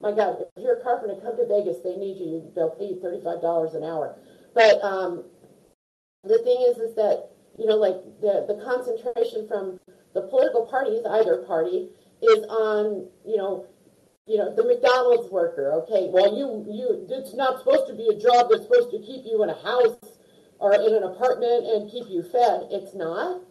my God, if you're a carpenter, come to Vegas. They need you. They'll pay you thirty-five dollars an hour. But um, the thing is, is that you know, like the the concentration from the political parties, either party, is on you know, you know, the McDonald's worker. Okay, well, you you it's not supposed to be a job that's supposed to keep you in a house or in an apartment and keep you fed. It's not.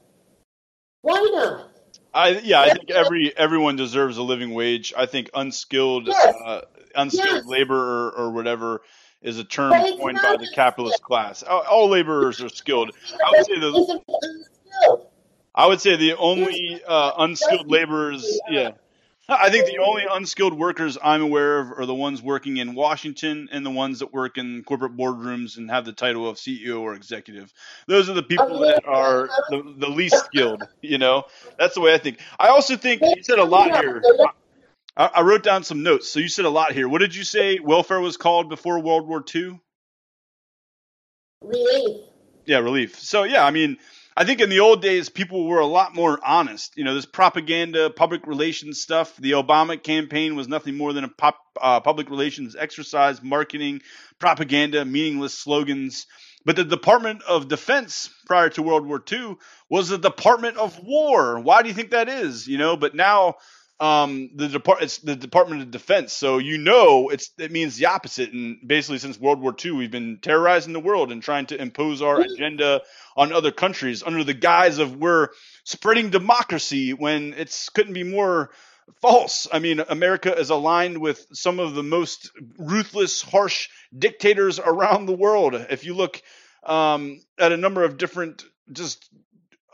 Why not? I yeah, I think every everyone deserves a living wage. I think unskilled Yes. uh, unskilled Yes. labor or, or whatever is a term coined by the capitalist class. All, all laborers are skilled. I would say the Isn't it unskilled? I would say the only uh, unskilled laborers, yeah. I think the only unskilled workers I'm aware of are the ones working in Washington and the ones that work in corporate boardrooms and have the title of CEO or executive. Those are the people that are the, the least skilled. You know, that's the way I think. I also think you said a lot here. I, I wrote down some notes. So you said a lot here. What did you say welfare was called before World War II? Relief. Yeah, relief. So yeah, I mean, I think in the old days people were a lot more honest. You know, this propaganda, public relations stuff. The Obama campaign was nothing more than a pop, uh, public relations exercise, marketing, propaganda, meaningless slogans. But the Department of Defense prior to World War II was the Department of War. Why do you think that is? You know, but now um, the depart it's the Department of Defense. So you know it's it means the opposite. And basically, since World War II, we've been terrorizing the world and trying to impose our agenda on other countries under the guise of we're spreading democracy when it's couldn't be more false. I mean, America is aligned with some of the most ruthless, harsh dictators around the world. If you look um, at a number of different just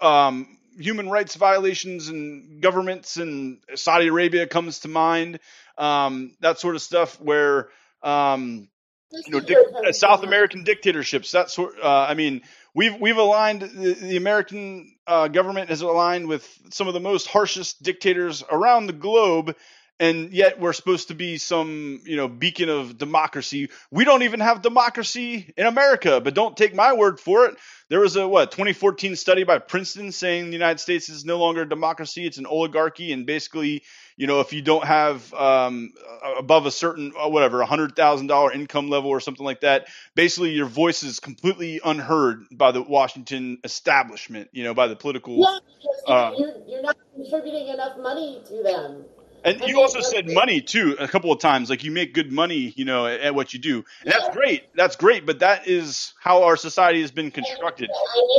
um, human rights violations and governments, and Saudi Arabia comes to mind, um, that sort of stuff where. Um, you know, dic- uh, South American dictatorships. That sort. Uh, I mean, we've we've aligned the, the American uh, government has aligned with some of the most harshest dictators around the globe, and yet we're supposed to be some you know beacon of democracy. We don't even have democracy in America. But don't take my word for it. There was a what 2014 study by Princeton saying the United States is no longer a democracy; it's an oligarchy, and basically you know, if you don't have um, above a certain uh, whatever a hundred thousand dollar income level or something like that, basically your voice is completely unheard by the Washington establishment. You know, by the political. Yeah, Uh, you're, you're not contributing enough money to them. And you also said money too a couple of times. Like you make good money, you know, at, at what you do, and that's great. That's great. But that is how our society has been constructed.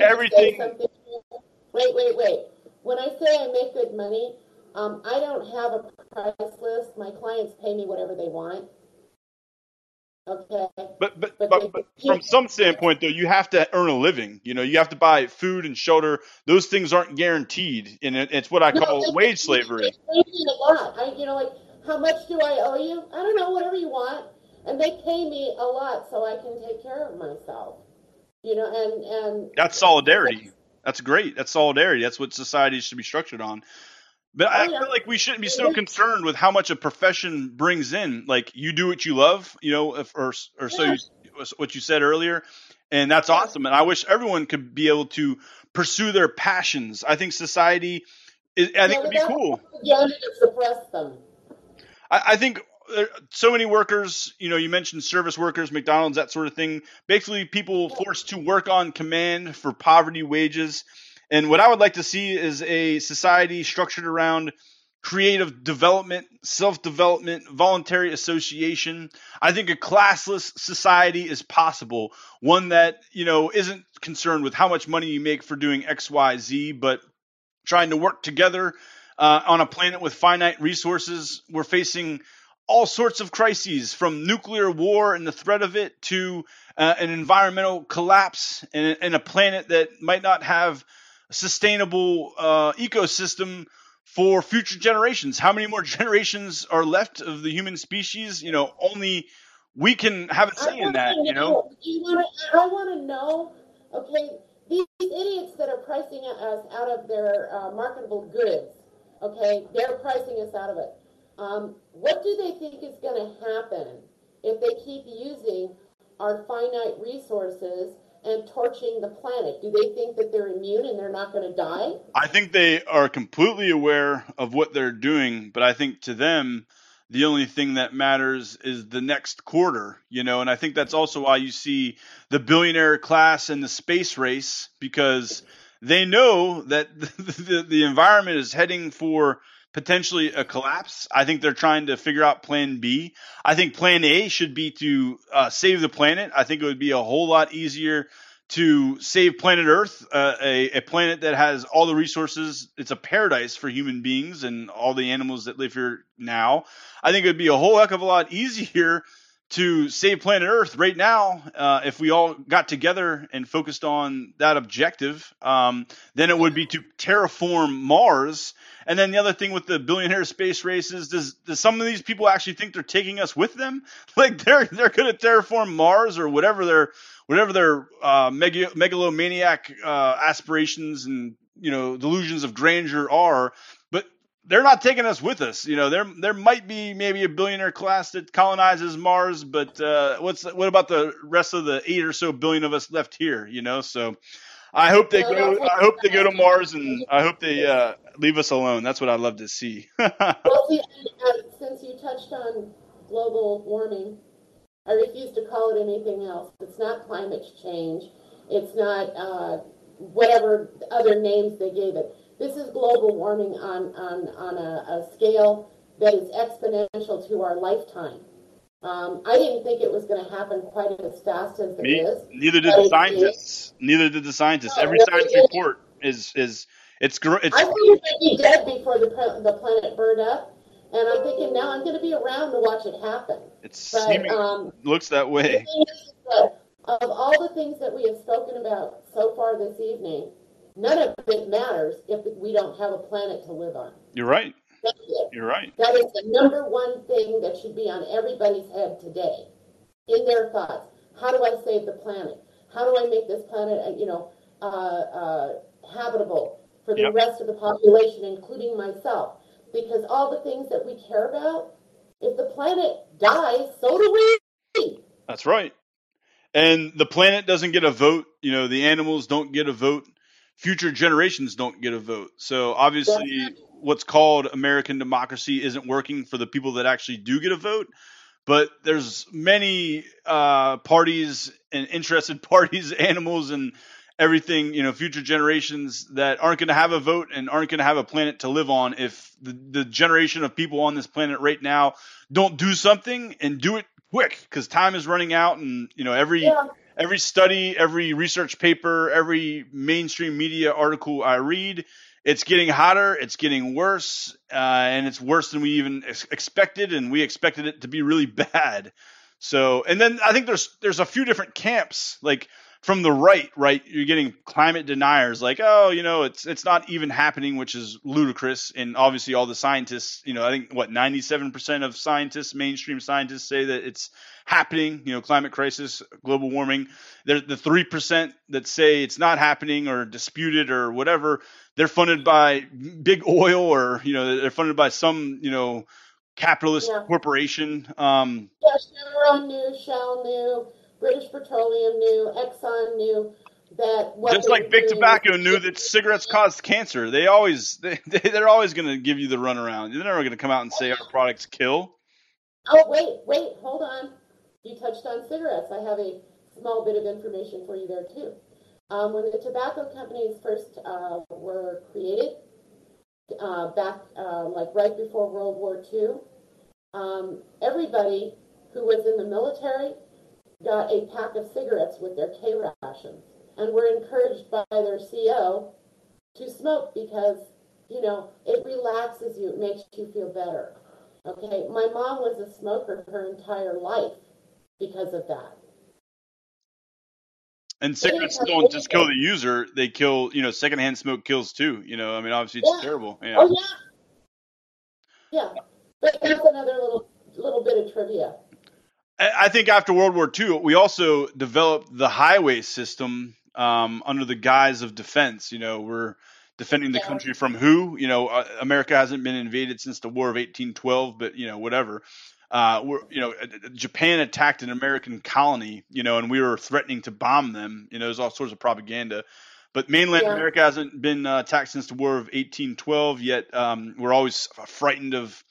Everything- Wait, wait, wait. When I say I make good money, um, I don't have a price list. My clients pay me whatever they want. Okay. But but, But but, but from some standpoint though, you have to earn a living. You know, you have to buy food and shelter. Those things aren't guaranteed, and it, it's what I call wage slavery. They pay me a lot. I, you know, like how much do I owe you? I don't know. Whatever you want, and they pay me a lot so I can take care of myself. You know, and and That's solidarity. That's great. That's solidarity. That's what society should be structured on. But I Oh, yeah. feel like we shouldn't be so concerned with how much a profession brings in. Like you do what you love, you know, if, or or so you, what you said earlier, and that's awesome. And I wish everyone could be able to pursue their passions. I think society, is, I think Yeah, would be cool. to suppress them. I, I think uh, so many workers, you know, you mentioned service workers, McDonald's, that sort of thing. Basically, people forced to work on command for poverty wages. And what I would like to see is a society structured around creative development, self development, voluntary association. I think a classless society is possible. One that, you know, isn't concerned with how much money you make for doing X, Y, Z, but trying to work together uh, on a planet with finite resources. We're facing all sorts of crises from nuclear war and the threat of it to uh, an environmental collapse and, and a planet that might not have sustainable uh, ecosystem for future generations. How many more generations are left of the human species? You know, only we can have a say in that, you know? You wanna, I want to know, okay, these idiots that are pricing us out of their uh, marketable goods, okay, they're pricing us out of it. Um, what do they think is going to happen if they keep using our finite resources and torching the planet? Do they think that they're immune and they're not going to die? I think they are completely aware of what they're doing, but I think to them, the only thing that matters is the next quarter, you know, and I think that's also why you see the billionaire class and the space race because they know that the, the, the environment is heading for potentially a collapse. I think they're trying to figure out plan B. I think plan A should be to uh, save the planet. I think it would be a whole lot easier to save planet Earth, uh, a, a, planet that has all the resources. It's a paradise for human beings and all the animals that live here now. I think it would be a whole heck of a lot easier to save planet Earth right now uh, if we all got together and focused on that objective. Um, then it would be to terraform Mars. And then the other thing with the billionaire space races, does does some of these people actually think they're taking us with them? Like they're they're going to terraform Mars or whatever their whatever their uh, megalomaniac uh, aspirations and you know delusions of grandeur are. They're not taking us with us. You know, there there might be maybe a billionaire class that colonizes Mars, but uh, what's what about the rest of the eight or so billion of us left here? You know, so I hope they go. I hope they go to Mars, and I hope they uh, leave us alone. That's what I'd love to see. well, see, uh, since you touched on global warming, I refuse to call it anything else. It's not climate change. It's not uh, whatever other names they gave it. This is global warming on, on, on a, a scale that is exponential to our lifetime. Um, I didn't think it was going to happen quite as fast as it Me, is. Neither did the scientists. Neither did the scientists. No, Every science report is is it's it's. I thought you would be dead before the the planet burned up, and I'm thinking now I'm going to be around to watch it happen. It's but, seeming, um, looks that way. of all the things that we have spoken about so far this evening, none of it matters if we don't have a planet to live on. You're right. You're right. That is the number one thing that should be on everybody's head today, in their thoughts. How do I save the planet? How do I make this planet, uh, you know, uh, uh, habitable for the yep. rest of the population, including myself? Because all the things that we care about, if the planet dies, so do we. That's right. And the planet doesn't get a vote. You know, the animals don't get a vote future generations don't get a vote. So obviously, what's called American democracy isn't working for the people that actually do get a vote. But there's many uh, parties and interested parties, animals, and everything, you know, future generations that aren't going to have a vote and aren't going to have a planet to live on if the, the generation of people on this planet right now don't do something and do it quick because time is running out and you know every yeah every study, every research paper, every mainstream media article I read, it's getting hotter, it's getting worse, uh, and it's worse than we even ex- expected, and we expected it to be really bad. So, and then I think there's there's a few different camps. Like from the right, right, you're getting climate deniers like, oh, you know, it's it's not even happening, which is ludicrous. And obviously, all the scientists, you know, I think what 97% of scientists, mainstream scientists, say that it's happening. You know, climate crisis, global warming. They're the three percent that say it's not happening or disputed or whatever. They're funded by big oil or you know they're funded by some you know capitalist yeah. corporation. Um, yeah, Chevron knew, Shell knew British Petroleum knew, Exxon knew that just like big tobacco knew that cigarettes caused cancer. They always they, they're always going to give you the runaround. They're never going to come out and say our products kill. Oh wait, wait, hold on. You touched on cigarettes. I have a small bit of information for you there too. Um, when the tobacco companies first uh, were created, uh, back uh, like right before World War II, um, everybody who was in the military got a pack of cigarettes with their K rations and were encouraged by their CO to smoke because, you know, it relaxes you, it makes you feel better. Okay, my mom was a smoker her entire life because of that. And cigarettes don't just kill the user; they kill. You know, secondhand smoke kills too. You know, I mean, obviously it's yeah. terrible. Yeah. Oh yeah, yeah. But that's another little little bit of trivia. I think after World War II, we also developed the highway system um, under the guise of defense. You know, we're defending the country from who? You know, uh, America hasn't been invaded since the War of 1812, but you know, whatever. Uh, we're, you know, Japan attacked an American colony, you know, and we were threatening to bomb them. You know, there's all sorts of propaganda. But mainland yeah. America hasn't been uh, attacked since the War of 1812. Yet um, we're always frightened of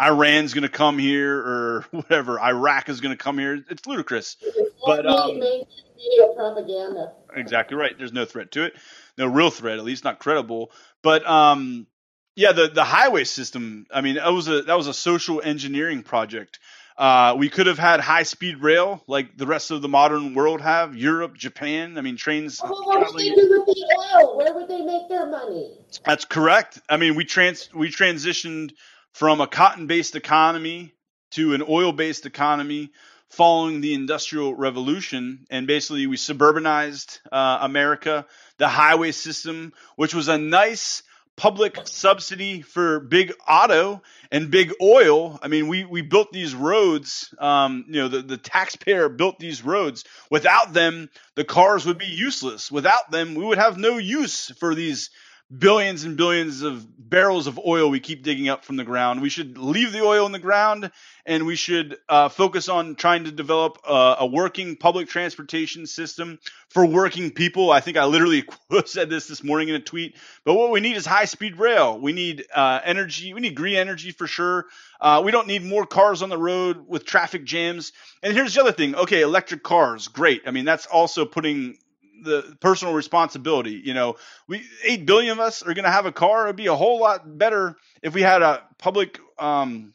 Iran's going to come here or whatever. Iraq is going to come here. It's ludicrous. It's but um, media propaganda. Exactly right. There's no threat to it. No real threat, at least not credible. But um, yeah, the the highway system. I mean, that was a that was a social engineering project. Uh, we could have had high speed rail like the rest of the modern world have. Europe, Japan. I mean, trains. What would they do with the oil? Where would they make their money? That's correct. I mean, we trans we transitioned from a cotton based economy to an oil based economy following the industrial revolution and basically we suburbanized uh, america the highway system which was a nice public subsidy for big auto and big oil. I mean, we, we built these roads, um, you know, the, the taxpayer built these roads. Without them, the cars would be useless. Without them, we would have no use for these billions and billions of barrels of oil we keep digging up from the ground. We should leave the oil in the ground and we should uh, focus on trying to develop a, a, working public transportation system for working people. I think I literally said this this morning in a tweet. But what we need is high speed rail. We need uh, energy. We need green energy for sure. Uh, we don't need more cars on the road with traffic jams. And here's the other thing. Okay, electric cars, great. I mean, that's also putting the personal responsibility. You know, we eight billion of us are going to have a car. It'd be a whole lot better if we had a public um,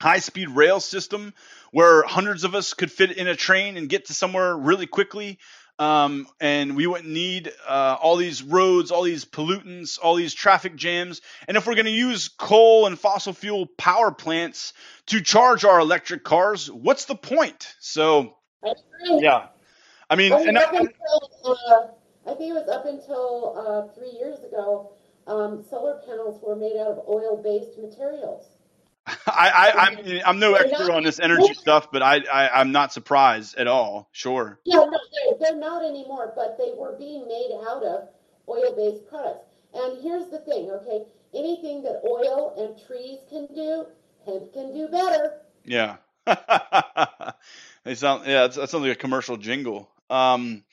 high speed rail system where hundreds of us could fit in a train and get to somewhere really quickly. Um, and we wouldn't need uh, all these roads, all these pollutants, all these traffic jams. And if we're going to use coal and fossil fuel power plants to charge our electric cars, what's the point? So, yeah, I mean, and I, until, uh, I think it was up until uh, three years ago, um, solar panels were made out of oil-based materials. I, I, I'm, I'm no expert on this energy stuff, but I, I am not surprised at all. Sure. Yeah, no, they're, they're not anymore, but they were being made out of oil-based products. And here's the thing, okay? Anything that oil and trees can do, hemp can do better. Yeah. they sound yeah, that sounds like a commercial jingle. Um,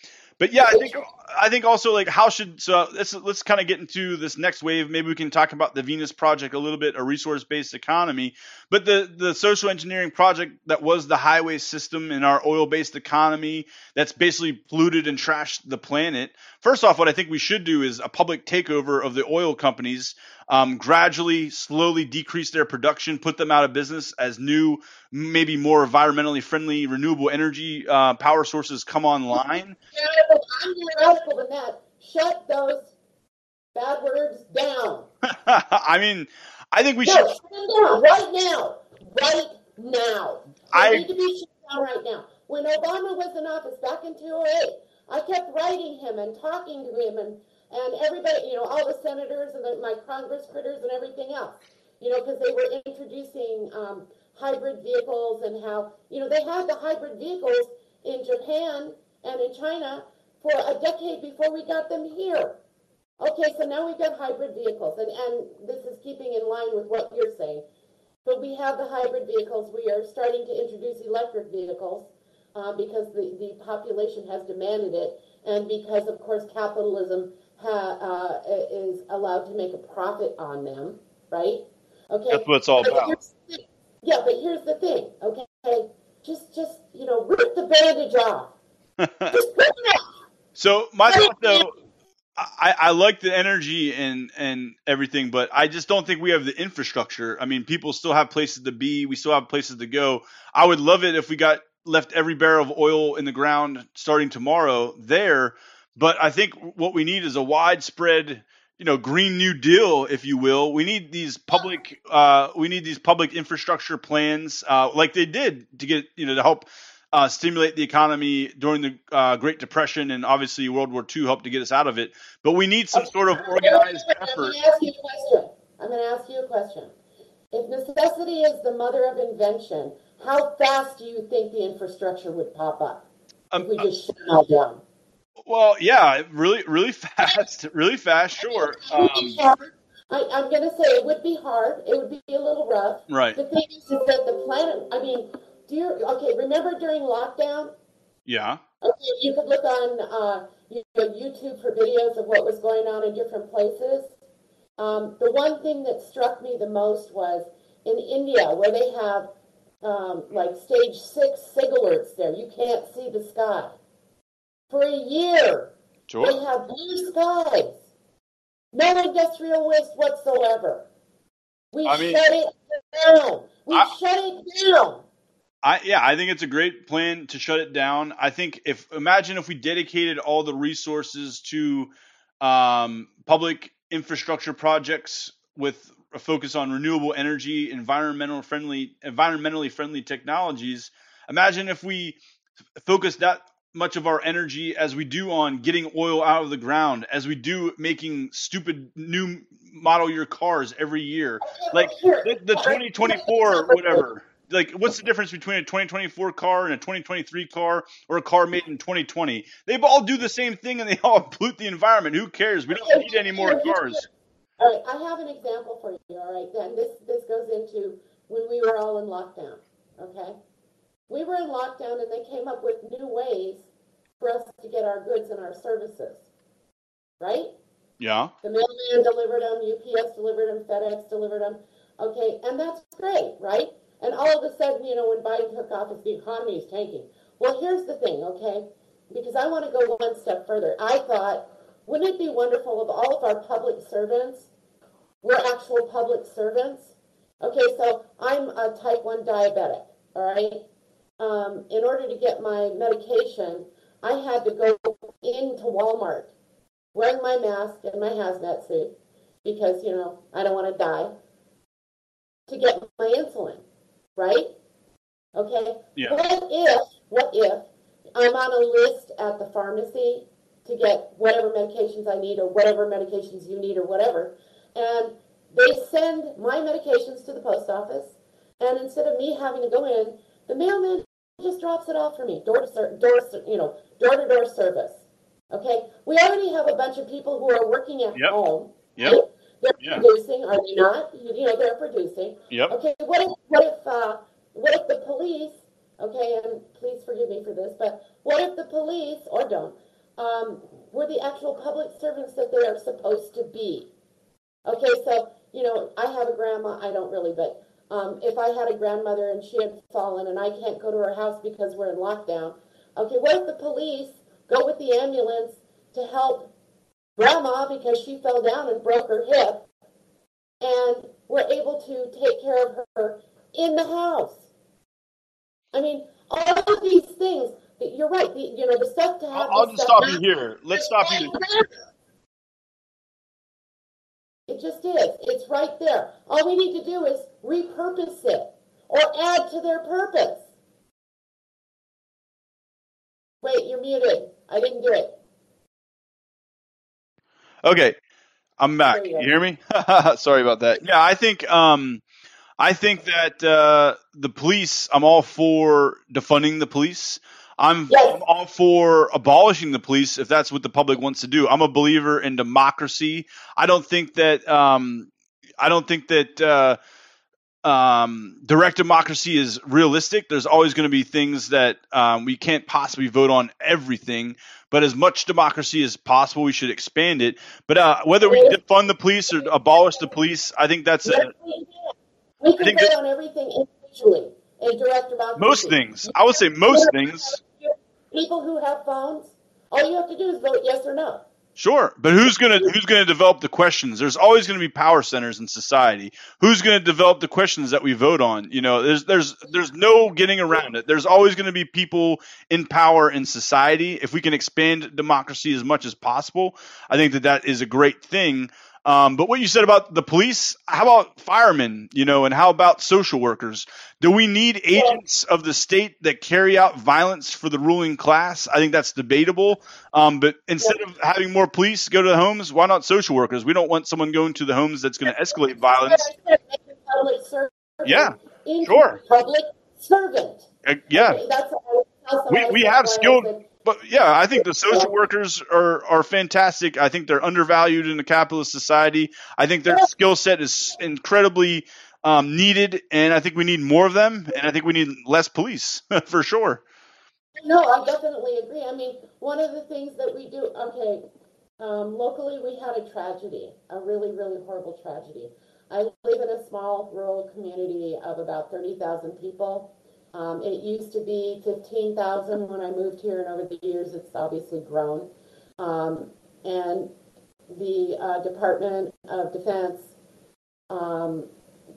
but yeah, I think I think also like how should so let's let's kind of get into this next wave. Maybe we can talk about the Venus project a little bit, a resource based economy. But the the social engineering project that was the highway system in our oil based economy that's basically polluted and trashed the planet. First off, what I think we should do is a public takeover of the oil companies um, gradually, slowly decrease their production, put them out of business as new, maybe more environmentally friendly renewable energy uh, power sources come online. I'm more radical than that. Shut those bad words down. I mean, I think we no, should. Shut them down right now. Right now. They I need to be shut down right now. When Obama was in office back in 2008, I kept writing him and talking to him and and everybody, you know, all the senators and the, my Congress critters and everything else, you know, because they were introducing um, hybrid vehicles and how, you know, they had the hybrid vehicles in Japan and in China for a decade before we got them here. Okay, so now we've got hybrid vehicles, and, and this is keeping in line with what you're saying. But we have the hybrid vehicles. We are starting to introduce electric vehicles uh, because the, the population has demanded it, and because, of course, capitalism ha, uh, is allowed to make a profit on them, right? Okay. That's what it's all but about. Yeah, but here's the thing, okay? Just, just you know, rip the bandage off. just rip it off. So my thought though, I, I like the energy and and everything, but I just don't think we have the infrastructure. I mean, people still have places to be. We still have places to go. I would love it if we got left every barrel of oil in the ground starting tomorrow there but I think what we need is a widespread, you know, green new deal, if you will. We need these public, uh, we need these public infrastructure plans, uh, like they did to get, you know, to help uh, stimulate the economy during the uh, Great Depression, and obviously World War II helped to get us out of it. But we need some sort of organized effort. I'm going to ask you a question. I'm going to ask you a question. If necessity is the mother of invention, how fast do you think the infrastructure would pop up um, if we just shut it all down? Well, yeah, really, really fast, really fast. Sure. Um, I, I'm going to say it would be hard. It would be a little rough. right. The thing is, is that the planet. I mean, do you okay? Remember during lockdown? Yeah. Okay, you could look on uh, you know, YouTube for videos of what was going on in different places. Um, the one thing that struck me the most was in India, where they have um, like stage six SIG alerts there. You can't see the sky. For a year, Sure. they have blue skies. No industrial waste whatsoever. We I mean- shut it down. We I- shut it down. I yeah, I think it's a great plan to shut it down. I think if imagine if we dedicated all the resources to um, public infrastructure projects with a focus on renewable energy, environmental friendly, environmentally friendly technologies. Imagine if we focus that much of our energy as we do on getting oil out of the ground, as we do making stupid new model year cars every year, like the, the 2024 whatever. Like what's the difference between a 2024 car and a 2023 car or a car made in 2020 they all do the same thing and they all pollute the environment. Who cares? We don't need any more cars. All right, I have an example for you. All right, then this this goes into when we were all in lockdown. Okay, we were in lockdown, and they came up with new ways for us to get our goods and our services. Right? yeah The mailman delivered them, UPS delivered them, FedEx delivered them. Okay, and that's great, right? And all of a sudden, you know, when Biden took office, the economy is tanking. Well, here's the thing, okay? Because I want to go one step further. I thought, wouldn't it be wonderful if all of our public servants were actual public servants? Okay, so I'm a type 1 diabetic, all right? Um, in order to get my medication, I had to go into Walmart wearing my mask and my hazmat suit because, you know, I don't want to die to get my insulin, right? Okay. Yeah. What if, what if I'm on a list at the pharmacy to get whatever medications I need or whatever medications you need or whatever, and they send my medications to the post office, and instead of me having to go in, the mailman just drops it off for me, door to ser- door, you know, door to door service. Okay, we already have a bunch of people who are working at Yep. home. Yep. right? They're Yeah. producing, are they not? You, you know, they're producing. yep Okay, what if what if uh, what if the police? Okay, and please forgive me for this, but what if the police or don't um, were the actual public servants that they are supposed to be? Okay, so you know, I have a grandma. I don't really, but um, if I had a grandmother and she had fallen and I can't go to her house because we're in lockdown, okay, what if the police go with the ambulance to help grandma because she fell down and broke her hip, and we're able to take care of her in the house? I mean, all of these things. You're right. The, you know, the stuff to have. I'll, I'll just stuff stop you here let's stop you It just is. It's right there. All we need to do is repurpose it or add to their purpose. Wait, you're muted. I didn't do it. okay i'm back you you hear me sorry about that yeah i think um i think that uh the police i'm all for defunding the police I'm, Yes. I'm all for abolishing the police if that's what the public wants to do. I'm a believer in democracy. I don't think that um, I don't think that uh, um, direct democracy is realistic. There's always going to be things that um, we can't possibly vote on everything. But as much democracy as possible, we should expand it. But uh, whether we defund the police or abolish the police, I think that's a, we can. We can vote on everything individually in direct democracy. most things. I would say most things. People who have phones, all you have to do is vote yes or no. Sure, but who's gonna who's gonna develop the questions? There's always gonna be power centers in society. Who's gonna develop the questions that we vote on? You know, there's there's there's no getting around it. There's always gonna be people in power in society. If we can expand democracy as much as possible, I think that that is a great thing. Um, but what you said about the police, how about firemen? You know, and how about social workers? Do we need agents of the state that carry out violence for the ruling class? I think that's debatable. Um, but instead of having more police go to the homes, why not social workers? We don't want someone going to the homes that's going to escalate violence. Make a public servant Yeah, sure. Public servant. Uh, yeah, Okay, That's, that's We- we have skilled- but yeah, I think the social workers are are fantastic. I think they're undervalued in a capitalist society. I think their skill set is incredibly um, needed, and I think we need more of them, and I think we need less police for sure. No, I definitely agree. I mean, one of the things that we do, okay, um, locally we had a tragedy, a really, really horrible tragedy. I live in a small rural community of about 30,000 people. Um, it used to be 15,000 when I moved here, and over the years it's obviously grown. Um, and the uh, Department of Defense, um,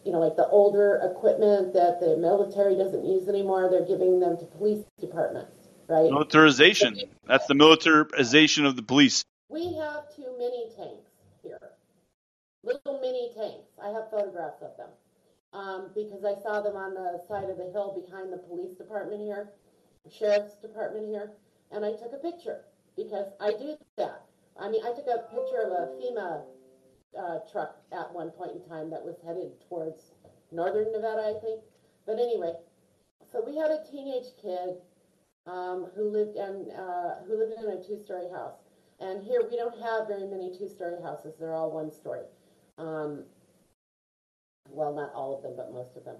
you know, like the older equipment that the military doesn't use anymore, they're giving them to police departments, right? Militarization. That's the militarization of the police. We have too many tanks here. Little mini tanks. I have photographs of them um, because I saw them on the side of the hill behind the police department here, sheriff's department here, and I took a picture because I do that. I mean, I took a picture of a FEMA uh, truck at one point in time that was headed towards northern Nevada, I think. But anyway, so we had a teenage kid um, who lived in uh, who lived in a two-story house, and here we don't have very many two-story houses; they're all one-story. Um, well, not all of them, but most of them.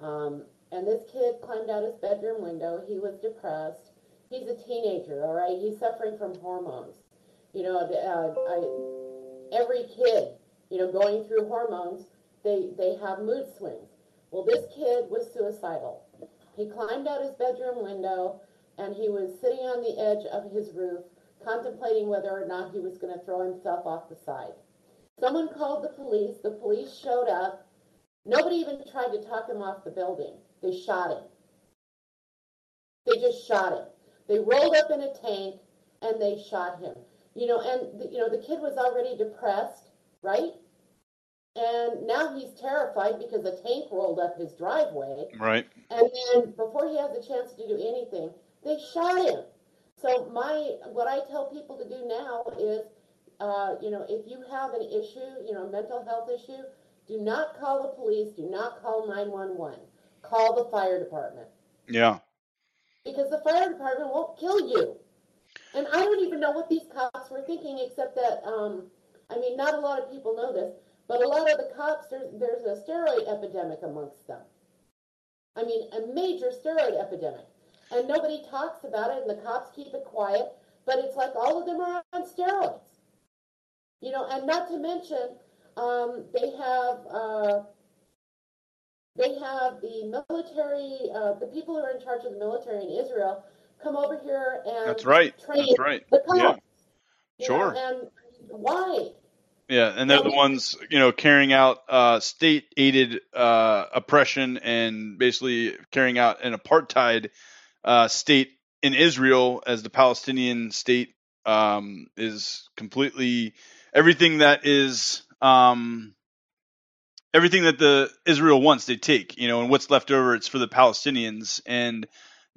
Um, and this kid climbed out his bedroom window. He was depressed. He's a teenager, all right? He's suffering from hormones. You know, uh, I, every kid, you know, going through hormones, they, they have mood swings. Well, this kid was suicidal. He climbed out his bedroom window and he was sitting on the edge of his roof, contemplating whether or not he was going to throw himself off the side. Someone called the police. The police showed up Nobody even tried to talk him off the building. They shot him. They just shot him. They rolled up in a tank and they shot him. You know, and the, you know the kid was already depressed, right? And now he's terrified because a tank rolled up his driveway. Right. And then before he has a chance to do anything, they shot him. So my what I tell people to do now is, uh, you know, if you have an issue, you know, a mental health issue, do not call the police. Do not call 911. Call the fire department. Yeah. Because the fire department won't kill you. And I don't even know what these cops were thinking, except that, um, I mean, not a lot of people know this, but a lot of the cops, there's, there's a steroid epidemic amongst them. I mean, a major steroid epidemic. And nobody talks about it, and the cops keep it quiet, but it's like all of them are on steroids. You know, and not to mention, um, they have uh, they have the military, uh, the people who are in charge of the military in Israel come over here and that's right. Train that's right. The cops, yeah. Sure. Know, and why? Yeah, and they're the ones, you know, carrying out uh, state-aided uh, oppression and basically carrying out an apartheid uh, state in Israel as the Palestinian state um, is completely everything that is um, everything that the Israel wants, they take, you know, and what's left over, it's for the Palestinians. And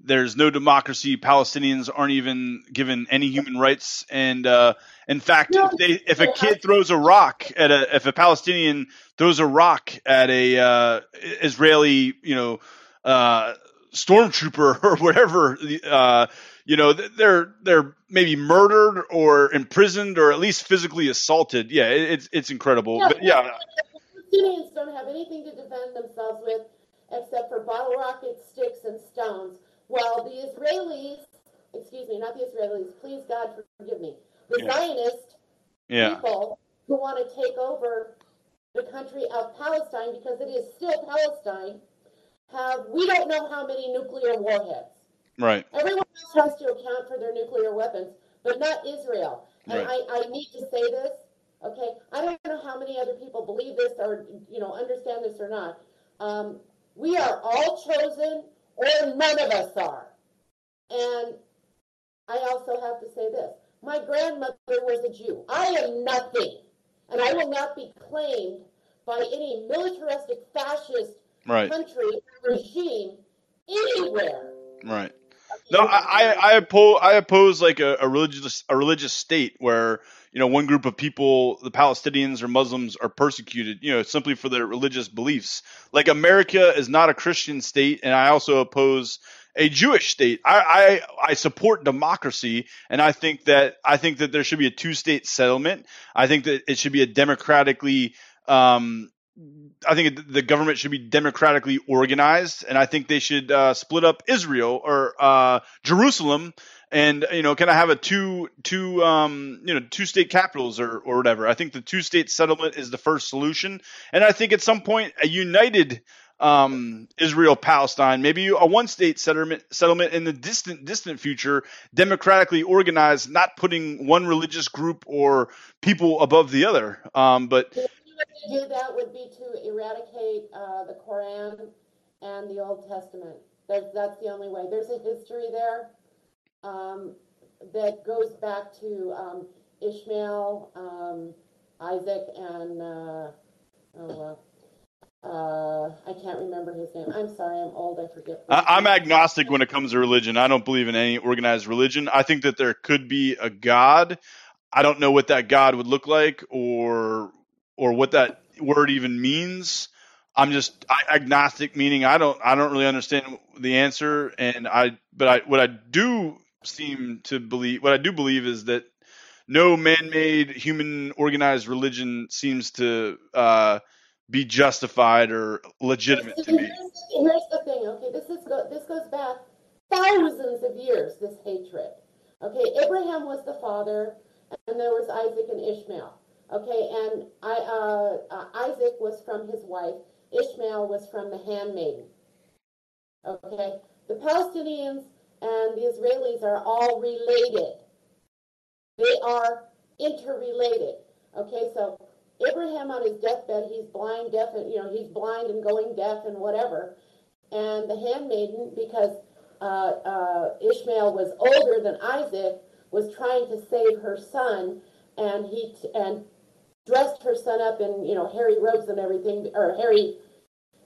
there's no democracy. Palestinians aren't even given any human rights. And uh, in fact, no, if they if a kid throws a rock at a if a Palestinian throws a rock at a uh, Israeli, you know, uh, stormtrooper or whatever, uh, you know, they're they're maybe murdered or imprisoned or at least physically assaulted. Yeah, it's it's incredible. Yeah, but yeah, Palestinians don't have anything to defend themselves with except for bottle rockets, sticks, and stones. While the Israelis, excuse me, not the Israelis, please God forgive me, the yeah. Zionist yeah. people who want to take over the country of Palestine because it is still Palestine have we don't know how many nuclear warheads. Right. Everyone else has to account for their nuclear weapons, but not Israel. And right. I, I need to say this, okay? I don't know how many other people believe this or, you know, understand this or not. Um, we are all chosen, or none of us are. And I also have to say this. My grandmother was a Jew. I am nothing. And I will not be claimed by any militaristic fascist right. country regime anywhere. Right. No, I, I oppose I oppose like a, a, religious a religious state where you know one group of people, the Palestinians or Muslims, are persecuted, you know, simply for their religious beliefs. Like America is not a Christian state, and I also oppose a Jewish state. I, I, I support democracy, and I think that I think that there should be a two state settlement. I think that it should be a democratically. Um, I think the government should be democratically organized, and I think they should uh, split up Israel or uh, Jerusalem, and you know, can I have a two two um, you know two state capitals or or whatever? I think the two state settlement is the first solution, and I think at some point a united um, Israel Palestine, maybe a one state settlement settlement in the distant distant future, democratically organized, not putting one religious group or people above the other. Um, but do that would be to eradicate uh, the Quran and the Old Testament. That's, that's the only way. There's a history there um, that goes back to um, Ishmael, um, Isaac, and uh, oh, uh, I can't remember his name. I'm sorry, I'm old. I forget. I, am agnostic when it comes to religion. I don't believe in any organized religion. I think that there could be a God. I don't know what that God would look like or or what that word even means. I'm just agnostic, meaning I don't I don't really understand the answer, and I but I what I do seem to believe what I do believe is that no man-made human organized religion seems to uh, be justified or legitimate to me. Here's, the thing, okay? This is go, this goes back thousands of years. This hatred, okay? Abraham was the father, and there was Isaac and Ishmael, okay? And I, uh, uh, Isaac was from his wife. Ishmael was from the handmaiden. Okay, the Palestinians and the Israelis are all related. They are interrelated. Okay, so Abraham on his deathbed, he's blind, deaf, and you know he's blind and going deaf and whatever. And the handmaiden, because uh, uh, Ishmael was older than Isaac, was trying to save her son, and he and dressed her son up in you know hairy robes and everything, or hairy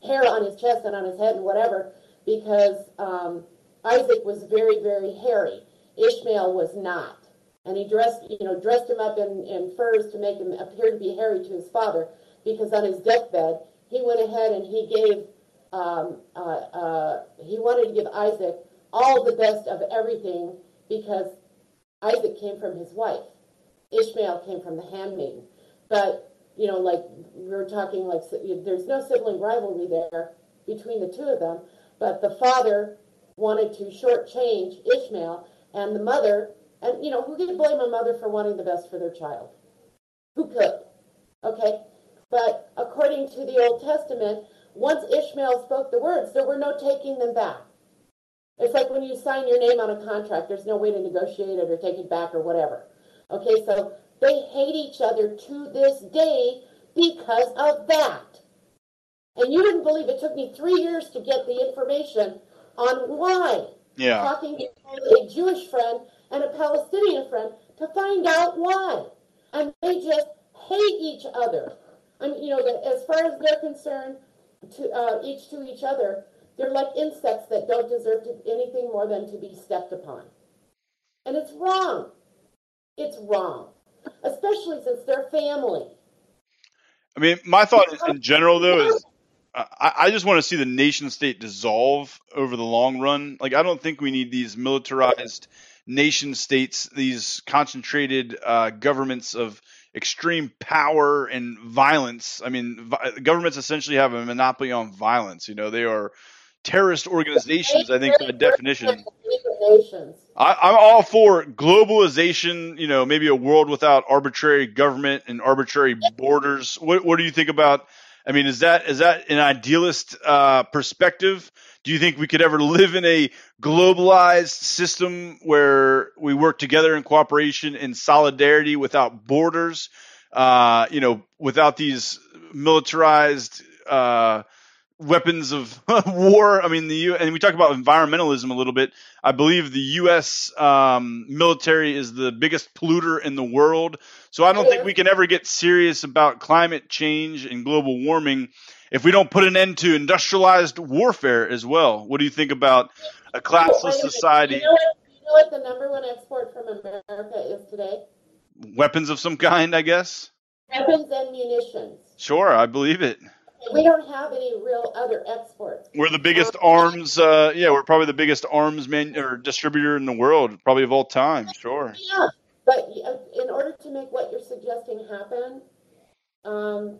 hair on his chest and on his head and whatever, because um, Isaac was very very hairy. Ishmael was not. And he dressed, you know, dressed him up in, in furs to make him appear to be hairy to his father, because on his deathbed he went ahead and he gave, um, uh, uh, he wanted to give Isaac all the best of everything because Isaac came from his wife, Ishmael came from the handmaiden, but you know, like we're talking, like there's no sibling rivalry there between the two of them, but the father wanted to shortchange Ishmael, and the mother and, you know, who could blame a mother for wanting the best for their child? Who could? Okay? But according to the Old Testament, once Ishmael spoke the words, there were no taking them back. It's like when you sign your name on a contract, there's no way to negotiate it or take it back or whatever. Okay, so they hate each other to this day because of that. And you didn't believe it took me three years to get the information on why. Yeah. Talking to a Jewish friend and a Palestinian friend to find out why. And they just hate each other. I mean, you know, as far as they're concerned, to uh, each to each other, they're like insects that don't deserve to, anything more than to be stepped upon. And it's wrong. It's wrong, especially since they're family. I mean, my thought is in general, though, is I, I just want to see the nation state dissolve over the long run. Like, I don't think we need these militarized nation states, these concentrated uh, governments of extreme power and violence. I mean, vi- governments essentially have a monopoly on violence. You know, they are terrorist organizations. I think by definition. I, I'm all for globalization. You know, maybe a world without arbitrary government and arbitrary borders. What, what do you think about? I mean, is that is that an idealist uh, perspective? Do you think we could ever live in a globalized system where we work together in cooperation and solidarity without borders? Uh, you know, without these militarized uh, weapons of war. I mean, the U- and we talk about environmentalism a little bit. I believe the U.S. Um, military is the biggest polluter in the world. So I don't think we can ever get serious about climate change and global warming if we don't put an end to industrialized warfare as well. What do you think about a classless society? You know, what, you know what the number one export from America is today? Weapons of some kind, I guess. Weapons and munitions. Sure, I believe it. We don't have any real other exports. We're the biggest arms. Uh, yeah, we're probably the biggest arms man or distributor in the world, probably of all time. Sure. Yeah, but uh, in order to make what you're suggesting happen, um,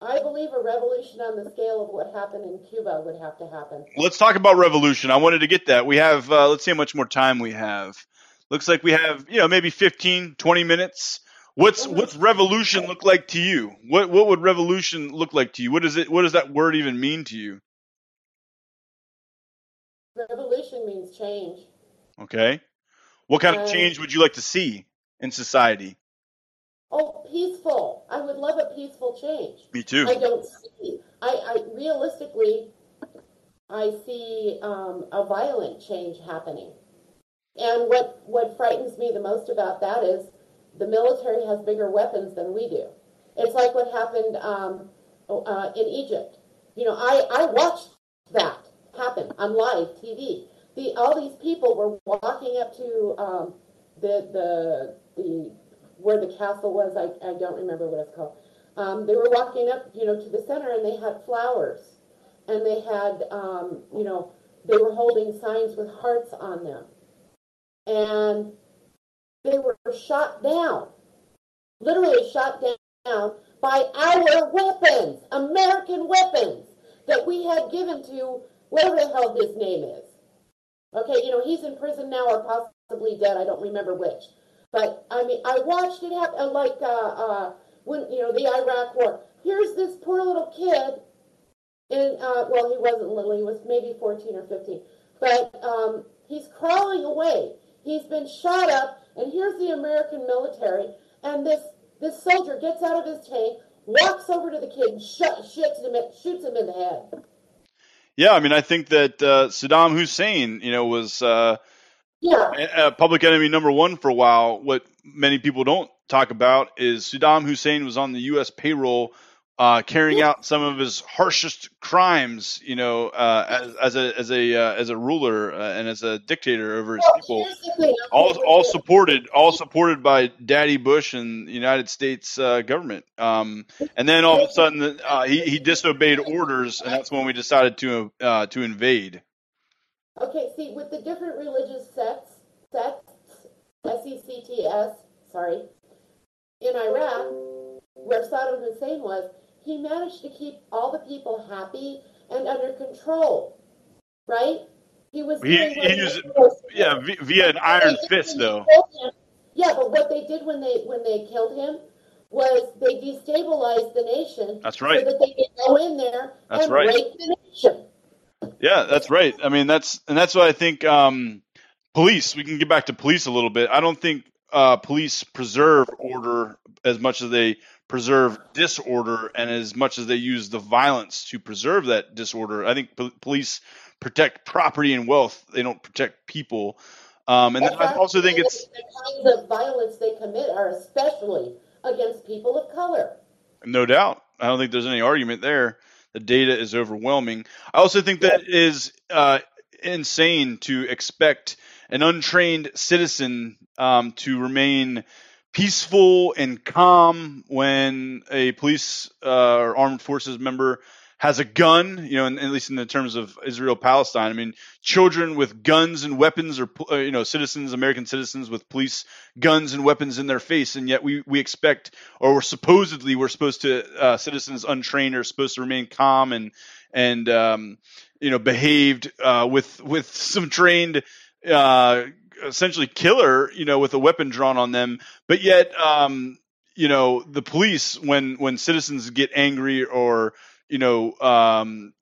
I believe a revolution on the scale of what happened in Cuba would have to happen. Let's talk about revolution. I wanted to get that. We have, uh, let's see how much more time we have. Looks like we have, you know, maybe 15, 20 minutes. What's what's revolution look like to you? What what would revolution look like to you? What does it what does that word even mean to you? Revolution means change. Okay. What kind of Um, change would you like to see in society? Oh, peaceful. I would love a peaceful change. Me too. I don't see. I, I realistically, I see um, a violent change happening. And what what frightens me the most about that is the military has bigger weapons than we do. It's like what happened um, uh, in Egypt. You know, I, I watched that happen on live TV. The all these people were walking up to um, the the the where the castle was. I, I don't remember what it's called. Um, they were walking up, you know, to the center, and they had flowers, and they had, um, you know, they were holding signs with hearts on them, and they were shot down, literally shot down by our weapons, American weapons that we had given to whatever the hell his name is. Okay, you know, he's in prison now or possibly dead. I don't remember which. But I mean, I watched it happen, like uh, uh, when you know the Iraq War. Here's this poor little kid, and uh, well, he wasn't little; he was maybe 14 or 15. But um, he's crawling away. He's been shot up, and here's the American military, and this this soldier gets out of his tank, walks over to the kid, and sh- shoots him, shoots him in the head. Yeah, I mean, I think that uh, Saddam Hussein, you know, was uh, Yeah, public enemy number one for a while. What many people don't talk about is Saddam Hussein was on the U.S. payroll, uh, carrying out some of his harshest crimes. You know, uh, as, as a as a uh, as a ruler uh, and as a dictator over his people. here's the thing. All all supported, all supported by Daddy Bush and the United States uh, government. Um, and then all of a sudden, uh, he he disobeyed orders, and that's when we decided to uh, to invade. Okay, see, with the different religious sects, sects, S-E-C-T-S, sorry, in Iraq, where Saddam Hussein was, he managed to keep all the people happy and under control, right? He was He- he what used- supposed to do. Yeah, via an iron What they did fist, though. Yeah, but what they did when they when they killed him was they destabilized the nation. That's right. So that they could go in there That's and right. rape the nation. Yeah, that's right. I mean, that's and that's why I think um, police. We can get back to police a little bit. I don't think uh, police preserve order as much as they preserve disorder, and as much as they use the violence to preserve that disorder. I think po- police protect property and wealth. They don't protect people. Um, and then I also think it's the kinds of violence they commit are especially against people of color. No doubt. I don't think there's any argument there. The data is overwhelming. I also think that it is uh, insane to expect an untrained citizen um, to remain peaceful and calm when a police uh, or armed forces member has a gun, you know, at least in the terms of Israel Palestine. I mean, children with guns and weapons, or uh, you know, citizens, American citizens with police guns and weapons in their face, and yet we we expect, or we're supposedly we're supposed to uh, citizens untrained are supposed to remain calm and and um, you know behaved uh, with with some trained. Uh, essentially killer you know with a weapon drawn on them. But yet um you know the police when when citizens get angry or you know um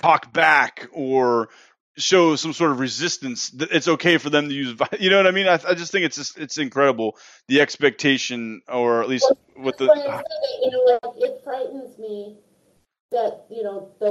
talk back or show some sort of resistance it's okay for them to use you know what i mean? I, I just think it's just, it's incredible the expectation or at least what That's the you know, like, it frightens me that, you know, the,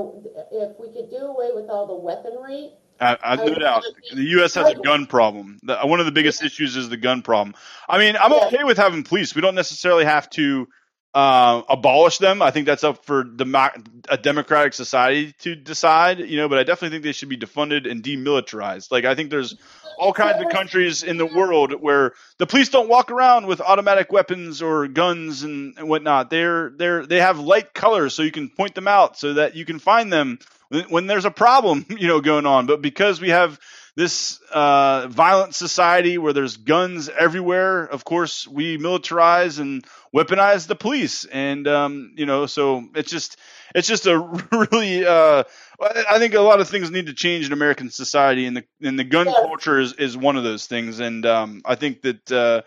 if we could do away with all the weaponry, I, I no doubt the U.S. has a gun problem. The, one of the biggest issues is the gun problem. I mean, I'm okay with having police. We don't necessarily have to uh, abolish them. I think that's up for a democratic society to decide, you know, but I definitely think they should be defunded and demilitarized. Like, I think there's all kinds of countries in the world where the police don't walk around with automatic weapons or guns and, and whatnot. They're, they're, they have light colors so you can point them out so that you can find them when, when there's a problem, you know, going on. But because we have this uh, violent society where there's guns everywhere, of course, we militarize and weaponize the police, and um, you know, so it's just it's just a really uh, I think a lot of things need to change in American society, and the and the gun culture is, is one of those things, and um, I think that. Uh,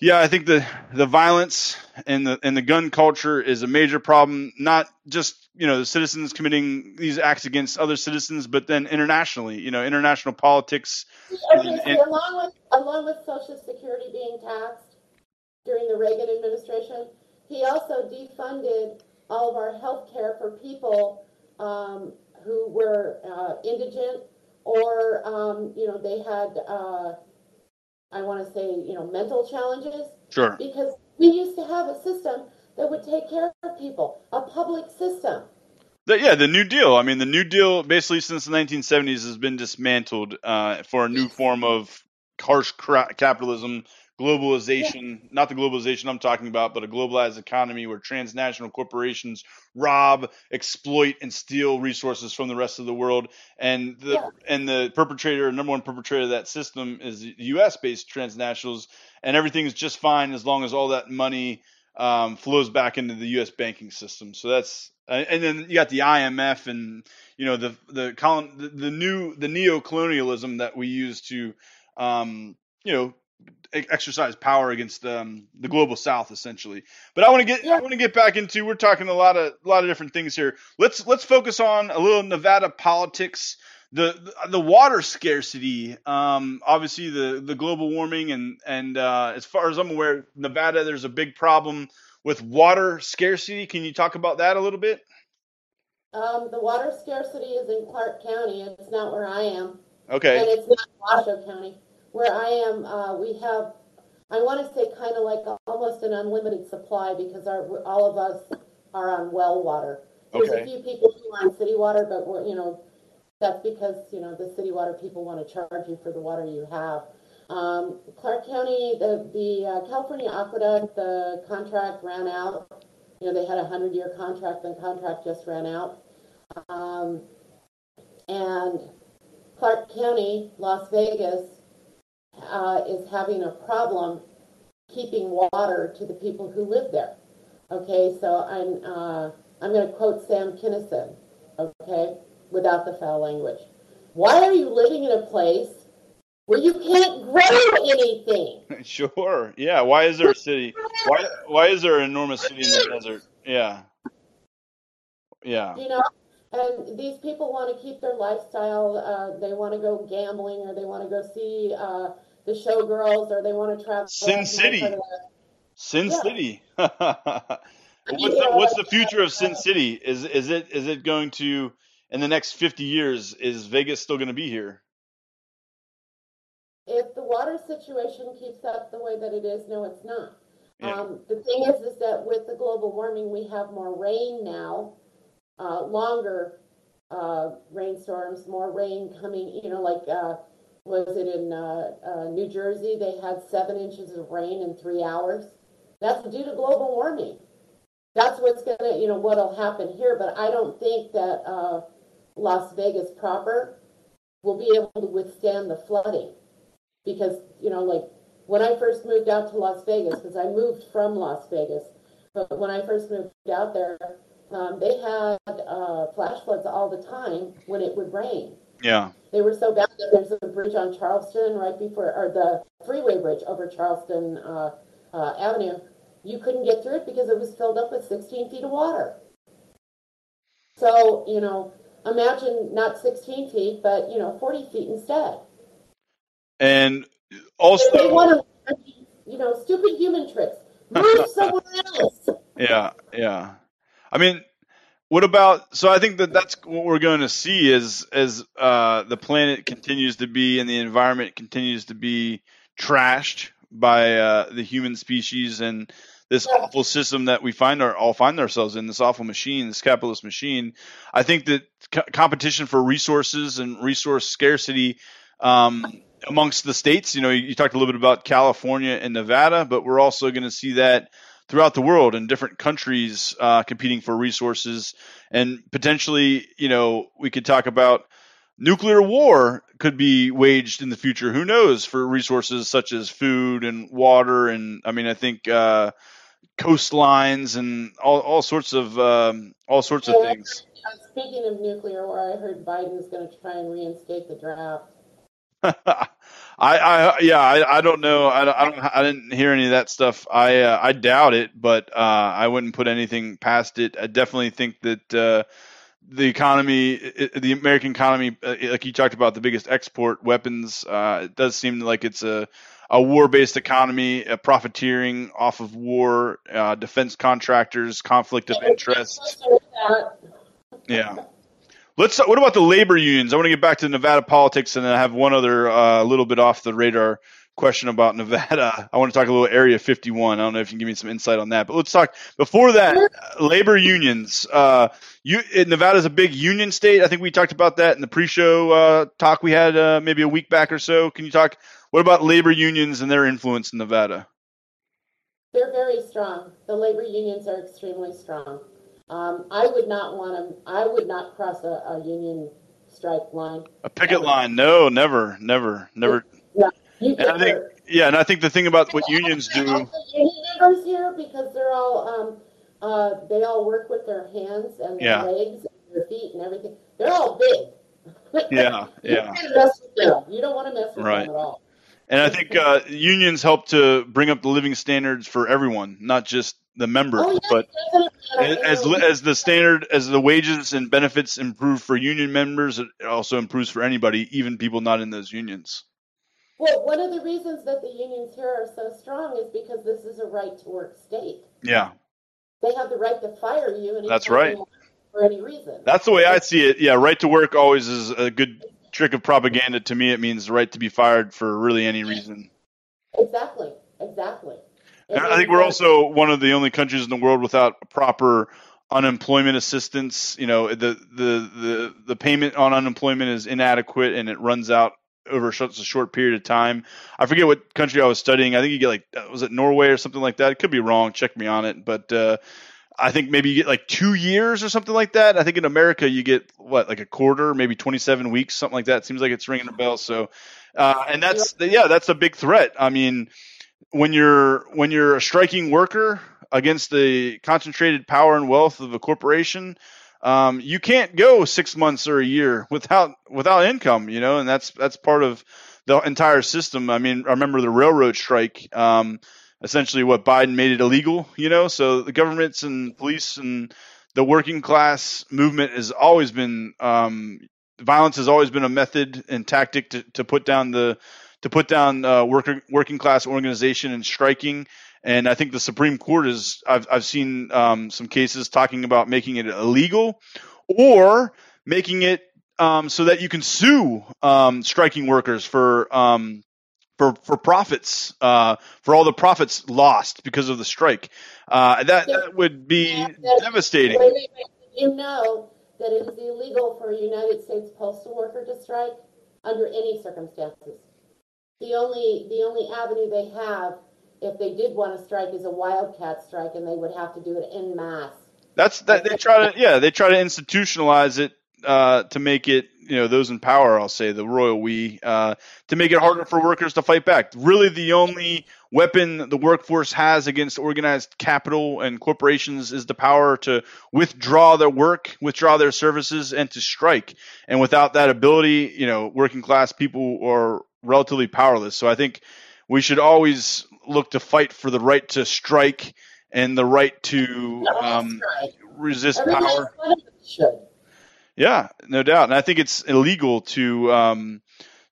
yeah, I think the the violence and the and the gun culture is a major problem. Not just you know the citizens committing these acts against other citizens, but then internationally, you know, international politics. Okay, and, and, along with along with Social Security being taxed during the Reagan administration, he also defunded all of our health care for people um, who were uh, indigent or um, you know they had. Uh, I want to say, you know, mental challenges. Sure. Because we used to have a system that would take care of people, a public system. The, yeah, the New Deal. I mean, the New Deal basically since the 1970s has been dismantled uh, for a new form of harsh cra- capitalism globalization, yeah. not the globalization I'm talking about, but a globalized economy where transnational corporations rob, exploit, and steal resources from the rest of the world. And the yeah. and the perpetrator, number one perpetrator of that system is U.S. based transnationals, and everything's just fine as long as all that money um, flows back into the U.S. banking system. So that's uh, and then you got the IMF and you know the the colon, the, the new the neo colonialism that we use to um, you know exercise power against um, the global south essentially. But i want to get yeah. i want to get back into we're talking a lot of a lot of different things here. Let's let's focus on a little nevada politics the the water scarcity um, obviously the the global warming and and uh, as far as i'm aware nevada there's a big problem with water scarcity. Can you talk about that a little bit? Um, the water scarcity is in clark county. It's not where i am. Okay. And it's not washoe county where I am, uh, we have, I want to say kind of like a, almost an unlimited supply because our, all of us are on well water. There's okay. a few people who are on city water, but we're, you know, that's because, you know, the city water people want to charge you for the water you have. Um, Clark County, the, the uh, California Aqueduct, the contract ran out. You know, they had a 100 year contract, the contract just ran out. Um, and Clark County, Las Vegas, uh, is having a problem keeping water to the people who live there. Okay, so I'm uh, I'm going to quote Sam Kinison. Okay, without the foul language. Why are you living in a place where you can't grow anything? Sure. Yeah. Why is there a city? Why Why is there an enormous city in the desert? Yeah. Yeah. You know, and these people want to keep their lifestyle. Uh, they want to go gambling, or they want to go see. Uh, the showgirls or they want to travel. Sin City. Sin yeah. City. what's, the, what's the future of Sin City? Is is it is it going to in the next fifty years? Is Vegas still going to be here? If the water situation keeps up the way that it is, no, it's not. Yeah. Um, the thing is, is that with the global warming, we have more rain now, uh, longer uh, rainstorms, more rain coming. You know, like uh, was it in uh, uh, New Jersey? They had seven inches of rain in three hours. That's due to global warming. That's what's gonna, you know, what'll happen here. But I don't think that uh, Las Vegas proper will be able to withstand the flooding because, you know, like when I first moved out to Las Vegas, because I moved from Las Vegas, but when I first moved out there, um, they had uh, flash floods all the time when it would rain. Yeah. They were so bad that there's a bridge on Charleston right before, or the freeway bridge over Charleston uh, uh, Avenue. You couldn't get through it because it was filled up with 16 feet of water. So, you know, imagine not 16 feet, but, you know, 40 feet instead. And also. And they want to, you know, stupid human tricks. Move somewhere else. Yeah, yeah. I mean, what about? So I think that that's what we're going to see as as uh, the planet continues to be and the environment continues to be trashed by uh, the human species and this awful system that we find our all find ourselves in this awful machine, this capitalist machine. I think that co- competition for resources and resource scarcity um, amongst the states. You know, you, you talked a little bit about California and Nevada, but we're also going to see that throughout the world in different countries uh, competing for resources. And potentially you know we could talk about nuclear war could be waged in the future. Who knows for resources such as food and water and i mean i think uh, coastlines and all, all sorts of um, all sorts of things. speaking of nuclear war i heard biden's going to try and reinstate the draft I, I, yeah, I, I don't know. I, I don't, I didn't hear any of that stuff. I, uh, I doubt it, but uh, I wouldn't put anything past it. I definitely think that uh, the economy, the American economy, uh, like you talked about, the biggest export weapons. Uh, it does seem like it's a a war-based economy, a profiteering off of war, uh, defense contractors, conflict of interest. Yeah. Let's. What about the labor unions? I want to get back to Nevada politics, and then I have one other uh, little bit off the radar question about Nevada. I want to talk a little Area 51. I don't know if you can give me some insight on that. But let's talk before that. Labor unions. Uh, you is a big union state. I think we talked about that in the pre-show uh, talk we had uh, maybe a week back or so. Can you talk? What about labor unions and their influence in Nevada? They're very strong. The labor unions are extremely strong. Um, I would not want to. I would not cross a, a union strike line. A picket line? No, never, never, never. No, and I think, yeah, and I think the thing about what unions do. Union members here because they're all um, uh, they all work with their hands and their Yeah. legs and their feet and everything. They're all big. Yeah, You yeah. don't with them. You don't want to mess with Right. them at all. And I think uh, unions help to bring up the living standards for everyone, not just the member, Oh, yes, but as as the standard as the wages and benefits improve for union members, it also improves for anybody, even people not in those unions. Well, one of the reasons that the unions here are so strong is because this is a right to work state. Yeah, They have the right to fire you That's right. for any reason. that's the way I see it. Yeah, right to work always is a good trick of propaganda. To me, it means the right to be fired for really any reason. Exactly. Exactly. I think we're also one of the only countries in the world without proper unemployment assistance. You know, the the the the payment on unemployment is inadequate and it runs out over such a short period of time. I forget what country I was studying. I think you get like uh, was it Norway or something like that. It could be wrong. Check me on it, but. uh I think maybe you get like two years or something like that. I think in America you get what like a quarter, maybe twenty-seven weeks, something like that. It Seems like it's ringing a bell. So, uh, and that's yeah, that's a big threat. I mean, when you're when you're a striking worker against the concentrated power and wealth of a corporation, um, you can't go six months or a year without without income. You know, and that's that's part of the entire system. I mean, I remember the railroad strike. Um, essentially, what Biden made it illegal. You know, so the governments and police and the working class movement has always been um, violence has always been a method and tactic to, to put down the to put down uh, worker, working class organization and striking. And I think the Supreme Court is I've I've seen um, some cases talking about making it illegal or making it um, so that you can sue um, striking workers for um, for for profits uh, for all the profits lost because of the strike. Uh, that that would be Yeah, devastating. Wait, wait, wait. Did you know that it is illegal for a United States postal worker to strike under any circumstances? The only the only avenue they have if they did want to strike is a wildcat strike, and they would have to do it en masse. That's that they try to yeah they try to institutionalize it uh, to make it you know those in power I'll say the royal we uh, to make it harder for workers to fight back. Really, the only weapon the workforce has against organized capital and corporations is the power to withdraw their work, withdraw their services, and to strike. And without that ability, you know, working class people are relatively powerless. So I think we should always look to fight for the right to strike and the right to um, resist power. last one of them should. Yeah, no doubt. And I think it's illegal to um,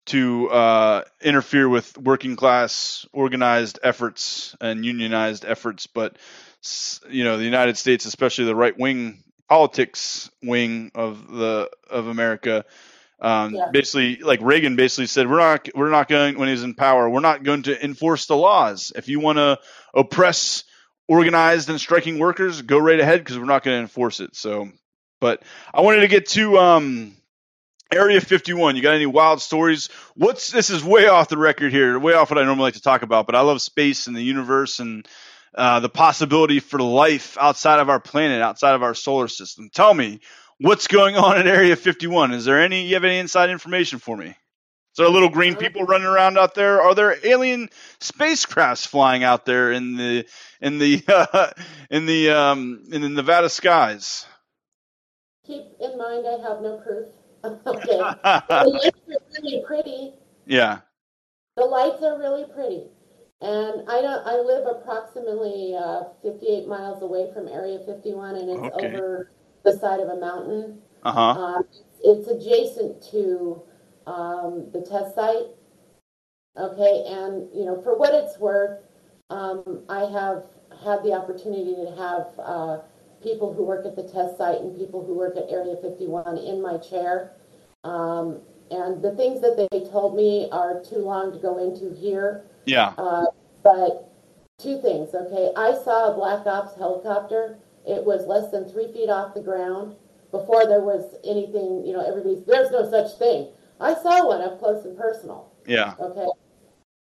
to uh, interfere with working class organized efforts and unionized efforts. But you know, the United States, especially the right wing politics wing of the of America, um, Yeah. basically, like Reagan basically said, we're not we're not going when he's in power, we're not going to enforce the laws. If you want to oppress organized and striking workers, go right ahead because we're not going to enforce it. So, but I wanted to get to um, Area 51. You got any wild stories? What's this is way off the record here, way off what I normally like to talk about. But I love space and the universe and uh, the possibility for life outside of our planet, outside of our solar system. Tell me what's going on in Area 51. Is there any? You have any inside information for me? Is there little green people running around out there? Are there alien spacecrafts flying out there in the in the uh, in the um, in the Nevada skies? Keep in mind, I have no proof. okay, the lights are really pretty. Yeah. The lights are really pretty, and I don't. I live approximately uh, 58 miles away from Area 51, and it's okay. over the side of a mountain. Uh-huh. Um, it's adjacent to um, the test site. Okay, and you know, for what it's worth, um, I have had the opportunity to have uh, people who work at the test site and people who work at Area 51 in my chair. Um, and the things that they told me are too long to go into here. Yeah. Uh, but two things, okay? I saw a Black Ops helicopter. It was less than three feet off the ground before there was anything, you know, everybody's, there's no such thing. I saw one up close and personal. Yeah. Okay.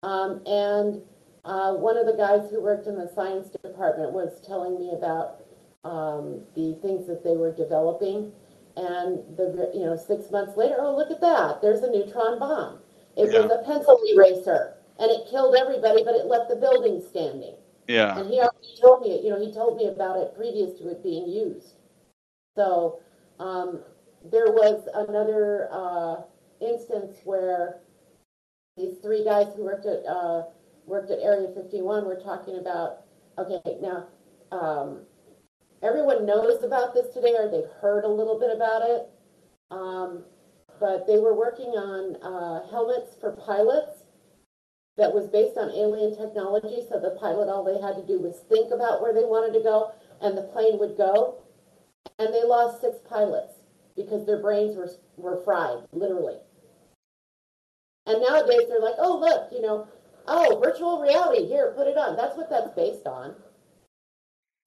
Um, and uh, one of the guys who worked in the science department was telling me about um, the things that they were developing. And the you know six months later, oh look at that! There's a neutron bomb. It yeah. was a pencil eraser, and it killed everybody, but it left the building standing. Yeah. And he already told me, you know, he told me about it previous to it being used. So um, there was another uh, instance where these three guys who worked at uh, worked at Area 51 were talking about. Okay, now um, everyone knows about this today, or they've heard a little bit about it. Um, but they were working on uh, helmets for pilots that was based on alien technology. So the pilot, all they had to do was think about where they wanted to go, and the plane would go. And they lost six pilots because their brains were were fried, literally. And nowadays they're like, oh look, you know, oh virtual reality, here, put it on. That's what that's based on.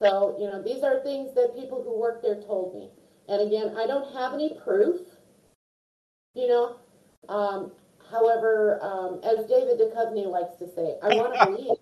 So, you know, these are things that people who work there told me. And again, I don't have any proof, you know. Um, however, um, as David Duchovny likes to say, I want to believe.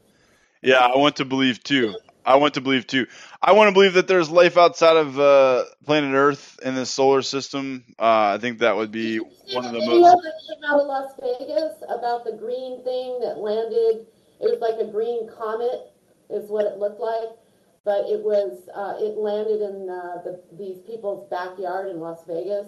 yeah, I want to believe too. I want to believe too. I want to believe that there's life outside of uh, planet Earth in the solar system. Uh, I think that would be one of the most. that came out of Las Vegas about the green thing that landed. It was like a green comet, is what it looked like but it was uh, it landed in uh, the, these people's backyard in Las Vegas,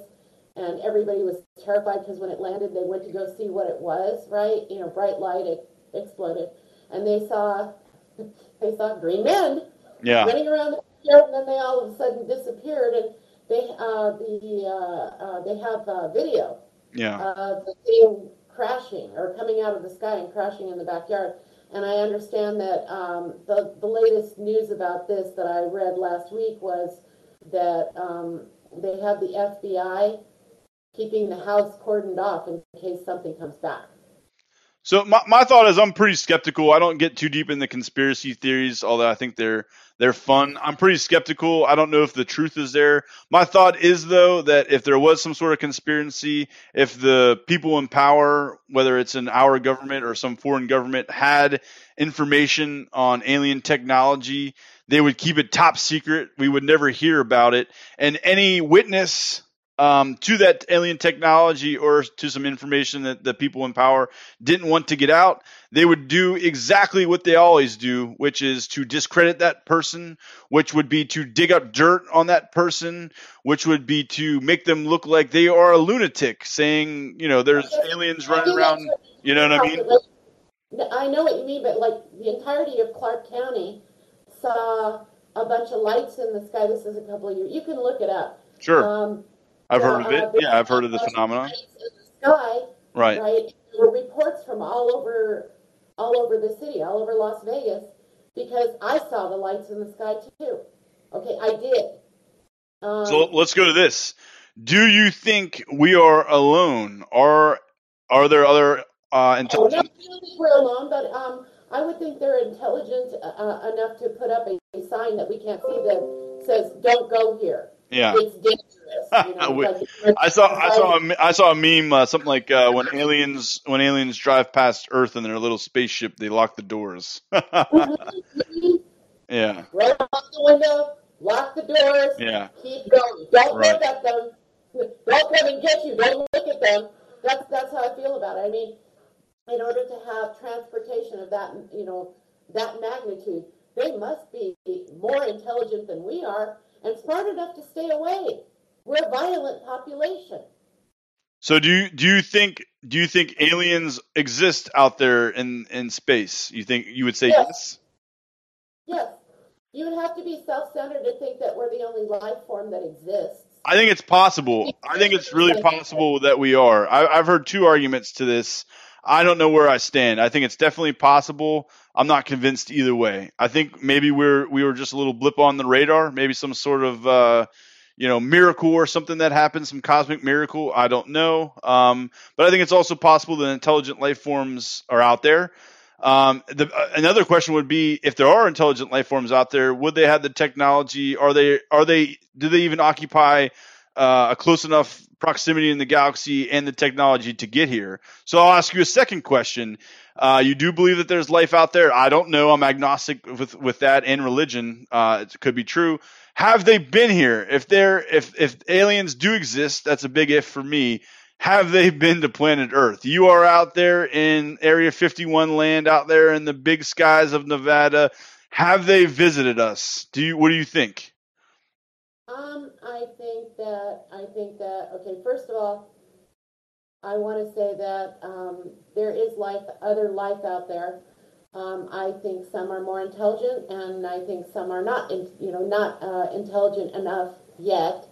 and everybody was terrified because when it landed, they went to go see what it was. Right, you know, bright light it exploded, and they saw they saw green men yeah. running around the backyard, and then they all of a sudden disappeared, and they uh, the uh, uh, they have video yeah. of the thing crashing or coming out of the sky and crashing in the backyard and I understand that um, the, the latest news about this that I read last week was that um, they have the FBI keeping the house cordoned off in case something comes back. So my, my thought is I'm pretty skeptical. I don't get too deep in the conspiracy theories, although I think they're they're fun. I'm pretty skeptical. I don't know if the truth is there. My thought is though that if there was some sort of conspiracy, if the people in power, whether it's in our government or some foreign government, had information on alien technology, they would keep it top secret. We would never hear about it. And any witness um, to that alien technology or to some information that the people in power didn't want to get out, they would do exactly what they always do, which is to discredit that person, which would be to dig up dirt on that person, which would be to make them look like they are a lunatic, saying, you know, there's aliens running around. You know what I mean? I know what you mean, but like the entirety of Clark County saw a bunch of lights in the sky. This is a couple of years. You can look it up. Sure. Um, I've heard of it. Uh, yeah, I've heard of the phenomenon. Sky, right? Right. There were reports from all over, all over the city, all over Las Vegas, because I saw the lights in the sky too. Okay, I did. Um, so let's go to this. Do you think we are alone? Are are there other uh, intelligent? Oh, we're alone, but um, I would think they're intelligent uh, uh, enough to put up a sign that we can't see that says "Don't go here." Yeah. It's dangerous. You know, We- I saw I saw a, I saw a meme uh, something like uh, when aliens when aliens drive past Earth in their little spaceship they lock the doors. yeah, Roll up the window, lock the doors, yeah, keep going. Don't Right. look at them. Don't come and get you. Don't look at them. That's that's how I feel about it. I mean, in order to have transportation of that, you know, that magnitude, they must be more intelligent than we are and smart enough to stay away. We're a violent population. So do you do you think do you think aliens exist out there in in space? You think you would say Yes. yes? Yes, you would have to be self-centered to think that we're the only life form that exists. I think it's possible. I think it's really possible that we are. I, I've heard two arguments to this. I don't know where I stand. I think it's definitely possible. I'm not convinced either way. I think maybe we're we were just a little blip on the radar. Maybe some sort of uh, you know miracle or something that happened, some cosmic miracle. I don't know. Um, but I think it's also possible that intelligent life forms are out there. Um, the, uh, another question would be if there are intelligent life forms out there, would they have the technology? Are they are they do they even occupy uh, a close enough proximity in the galaxy and the technology to get here? So I'll ask you a second question. Uh, you do believe that there's life out there? I don't know. I'm agnostic with with that and religion. Uh, it could be true. Have they been here? If they're if if aliens do exist, that's a big if for me have they been to planet Earth? You are out there in Area 51 land, out there in the big skies of Nevada. Have they visited us? Do you? What do you think? Um, I think that I think that okay. First of all, I want to say that um, there is life, other life out there. Um, I think some are more intelligent, and I think some are not, in, you know, not uh, intelligent enough yet.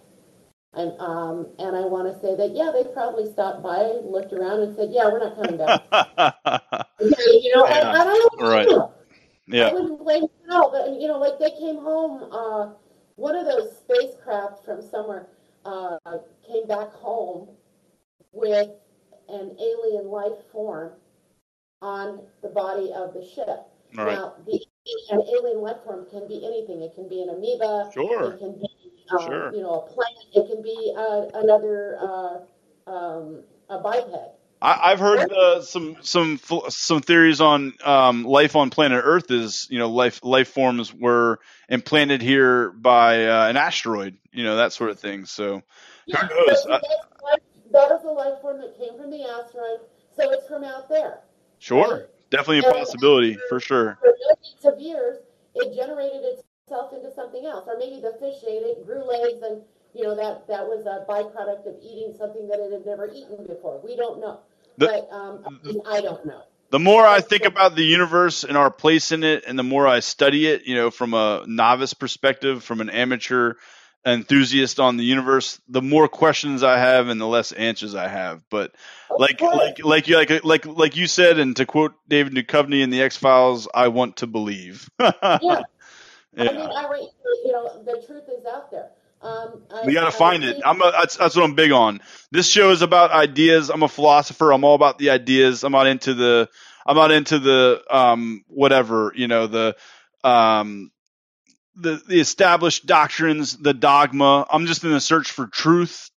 And um, and I want to say that yeah, they probably stopped by, looked around, and said, yeah, we're not coming back. you know, Yeah, I, I don't know. right. I yeah, wouldn't blame them at all. But you know, like they came home. Uh, one of those spacecraft from somewhere uh, came back home with an alien life form on the body of the ship. right. Now, the an alien life form can be anything. It can be an amoeba. Sure. It can be, um, Sure. you know, a plant. It can be uh, another uh, um, a biped. I, I've heard uh, some some some theories on um, life on planet Earth is you know life life forms were implanted here by uh, an asteroid, you know that sort of thing. So Yeah, Who knows? that's life- a life form that came from the asteroid, so it's from out there. sure, definitely a possibility for sure. For millions of years, it generated itself into something else, or maybe the fish ate it, grew legs, and you know that that was a byproduct of eating something that it had never eaten before. We don't know, The- but um, I, mean, I don't know. The more I think about the universe and our place in it, and the more I study it, you know, from a novice perspective, from an amateur enthusiast on the universe, the more questions I have and the less answers I have. But like like like you like like like you said, and to quote David Duchovny in the X Files, I want to believe. yeah. I mean, I you know the truth is out there. Um, I, We gotta find it. I'm a, that's that's what I'm big on. This show is about ideas. I'm a philosopher. I'm all about the ideas. I'm not into the I'm not into the um whatever you know the um the the established doctrines, the dogma. I'm just in the search for truth,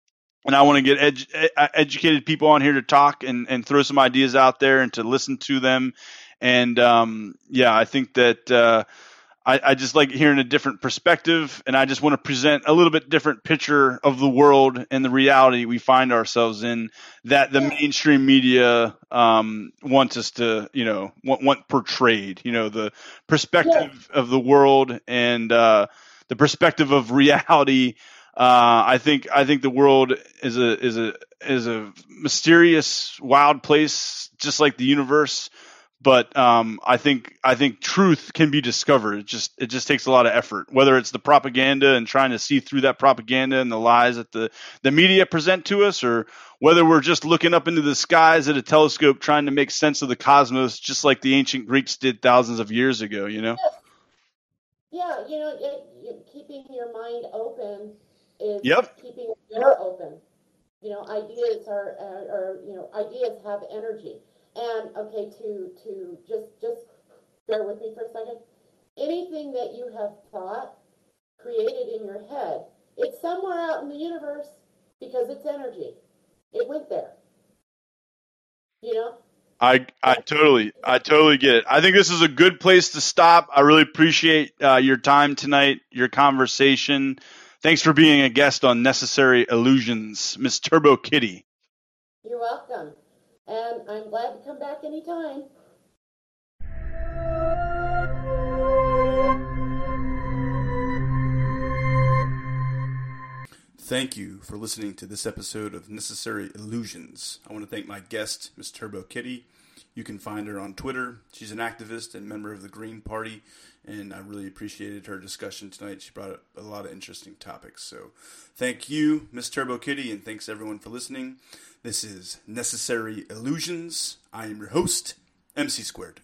and I want to get edu- e- educated people on here to talk and and throw some ideas out there and to listen to them. And um yeah, I think that. uh I, I just like hearing a different perspective, and I just want to present a little bit different picture of the world and the reality we find ourselves in that the mainstream media um, wants us to, you know, want, want portrayed. You know, the perspective of the world and uh, the perspective of reality. Uh, I think I think the world is a is a is a mysterious, wild place, just like the universe but um, I think I think truth can be discovered. It just it just takes a lot of effort. Whether it's the propaganda and trying to see through that propaganda and the lies that the the media present to us, or whether we're just looking up into the skies at a telescope trying to make sense of the cosmos, just like the ancient Greeks did thousands of years ago. You know? Yeah, you know, it, you, keeping your mind open is Yep. keeping your door open. You know, ideas are, uh, are you know, ideas have energy. And okay, to to just just bear with me for a second. anything that you have thought, created in your head, it's somewhere out in the universe because it's energy. It went there. You know? I I totally I totally get it. I think this is a good place to stop. I really appreciate uh, your time tonight, your conversation. Thanks for being a guest on Necessary Illusions, Miss Turbo Kitty. You're welcome, and I'm glad to come back anytime. Thank you for listening to this episode of Necessary Illusions. I want to thank my guest, Ms. Turbo Kitty. You can find her on Twitter. She's an activist and member of the Green Party, and I really appreciated her discussion tonight. She brought up a lot of interesting topics. So, thank you, Ms. Turbo Kitty, and thanks everyone for listening. This is Necessary Illusions. I am your host, MC Squared.